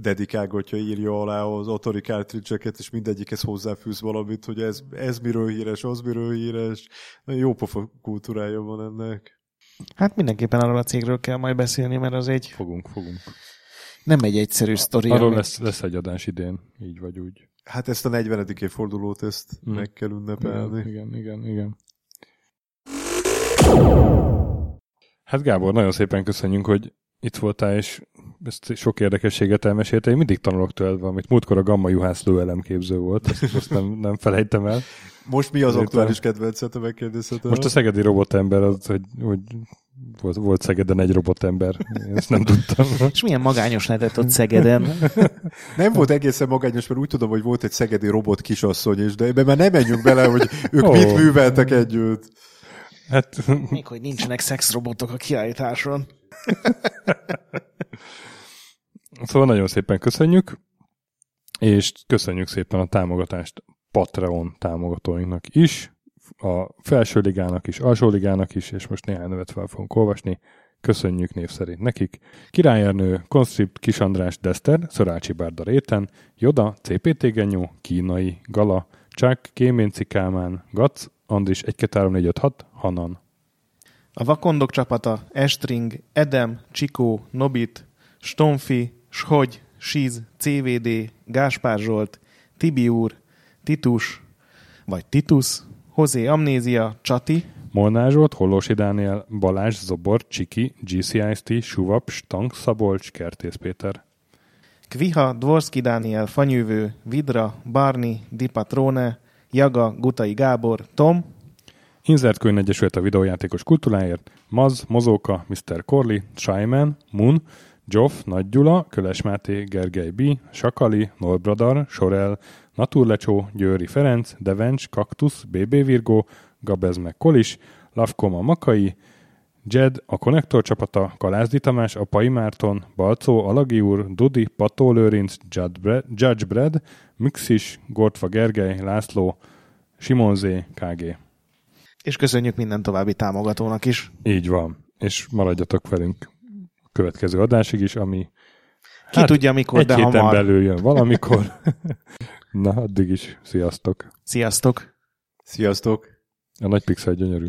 dedikálgatja, írja alá az Atari cartridge-eket, és mindegyikhez hozzáfűz valamit, hogy ez, ez miről híres, az miről híres. Jó pofa kultúrája van ennek. Hát mindenképpen arról a cégről kell majd beszélni, mert az egy Fogunk, fogunk. nem egy egyszerű sztori. Arról ami- lesz, lesz egy adás idén, így vagy úgy. Hát ezt a 40. évfordulót ezt Mhm. meg kell ünnepelni. Igen, igen, igen, igen. Hát Gábor, nagyon szépen köszönjük, hogy itt voltál, és ezt sok érdekességet elmeséltél. Én mindig tanulok tőled valamit. Múltkor a Gamma Juhász lőelemképző volt, ezt, ezt nem, nem felejtem el. Most mi az aktuális kedvencet, ha megkérdezhetem? Most a szegedi robotember, az, hogy, hogy volt, volt Szegeden egy robotember. Én ezt nem tudtam. És milyen magányos lehetett ott Szegeden. Nem volt egészen magányos, mert úgy tudom, hogy volt egy szegedi robot kisasszony is, de ebben már nem menjünk bele, hogy ők Ó. mit műveltek együtt. Hát Még hogy nincsenek szexrobotok a kiállításon. Szóval nagyon szépen köszönjük, és köszönjük szépen a támogatást Patreon támogatóinknak is, a felső ligának is, alsó ligának is, és most néhány nevet fel fogunk olvasni. Köszönjük név szerint nekik. Király Ernő, Constript, Kis András, Deszter, Szorácsi Bárda Réten, Joda, CPT Genyó, Kínai, Gala, Csák, Kéménci Kálmán, Gac, Andris 1 2 3 4 5 6, Hanan. A Vakondok csapata Estring, Edem, Csikó, Nobit, Stonfi, Shogy, Siz, CVD, Gáspár Zsolt, Tibiúr, Titus, vagy Titus, Hozé Amnézia, Csati, Molnár Zsolt, Hollósi Dániel, Balázs, Zobor, Csiki, GCIST, Suvap, Stank, Szabolcs, Kertész Péter. Kviha, Dvorski Dániel, Fanyűvő, Vidra, Barni, Di Patrone, Jaga, Gutai Gábor, Tom, Inzert Könyv Egyesület a videójátékos kultúráért, Maz, Mozóka, Mr. Corley, Shyman, Moon, Joff, Nagy Gyula, Köles Máté, Gergely B, Sakali, Nolbradar, Sorel, Naturlecsó, Győri Ferenc, Devencs, Kaktusz, BB Virgó, Gabez meg Kolis, Lavkoma Makai, Jed, a Konnektor csapata, Kalázdi Tamás, Apai Márton, Balcó, Alagi úr, Dudi, Pató Lőrinc, Judge Brad, Mixis, Gortfa Gergely, László, Simonzé, KG. És köszönjük minden további támogatónak is. Így van. És maradjatok velünk a következő adásig is, ami Ki hát, tudja mikor, egy de héten hamar. belül jön valamikor. Na, addig is. Sziasztok. Sziasztok! Sziasztok! A nagy pixel gyönyörű.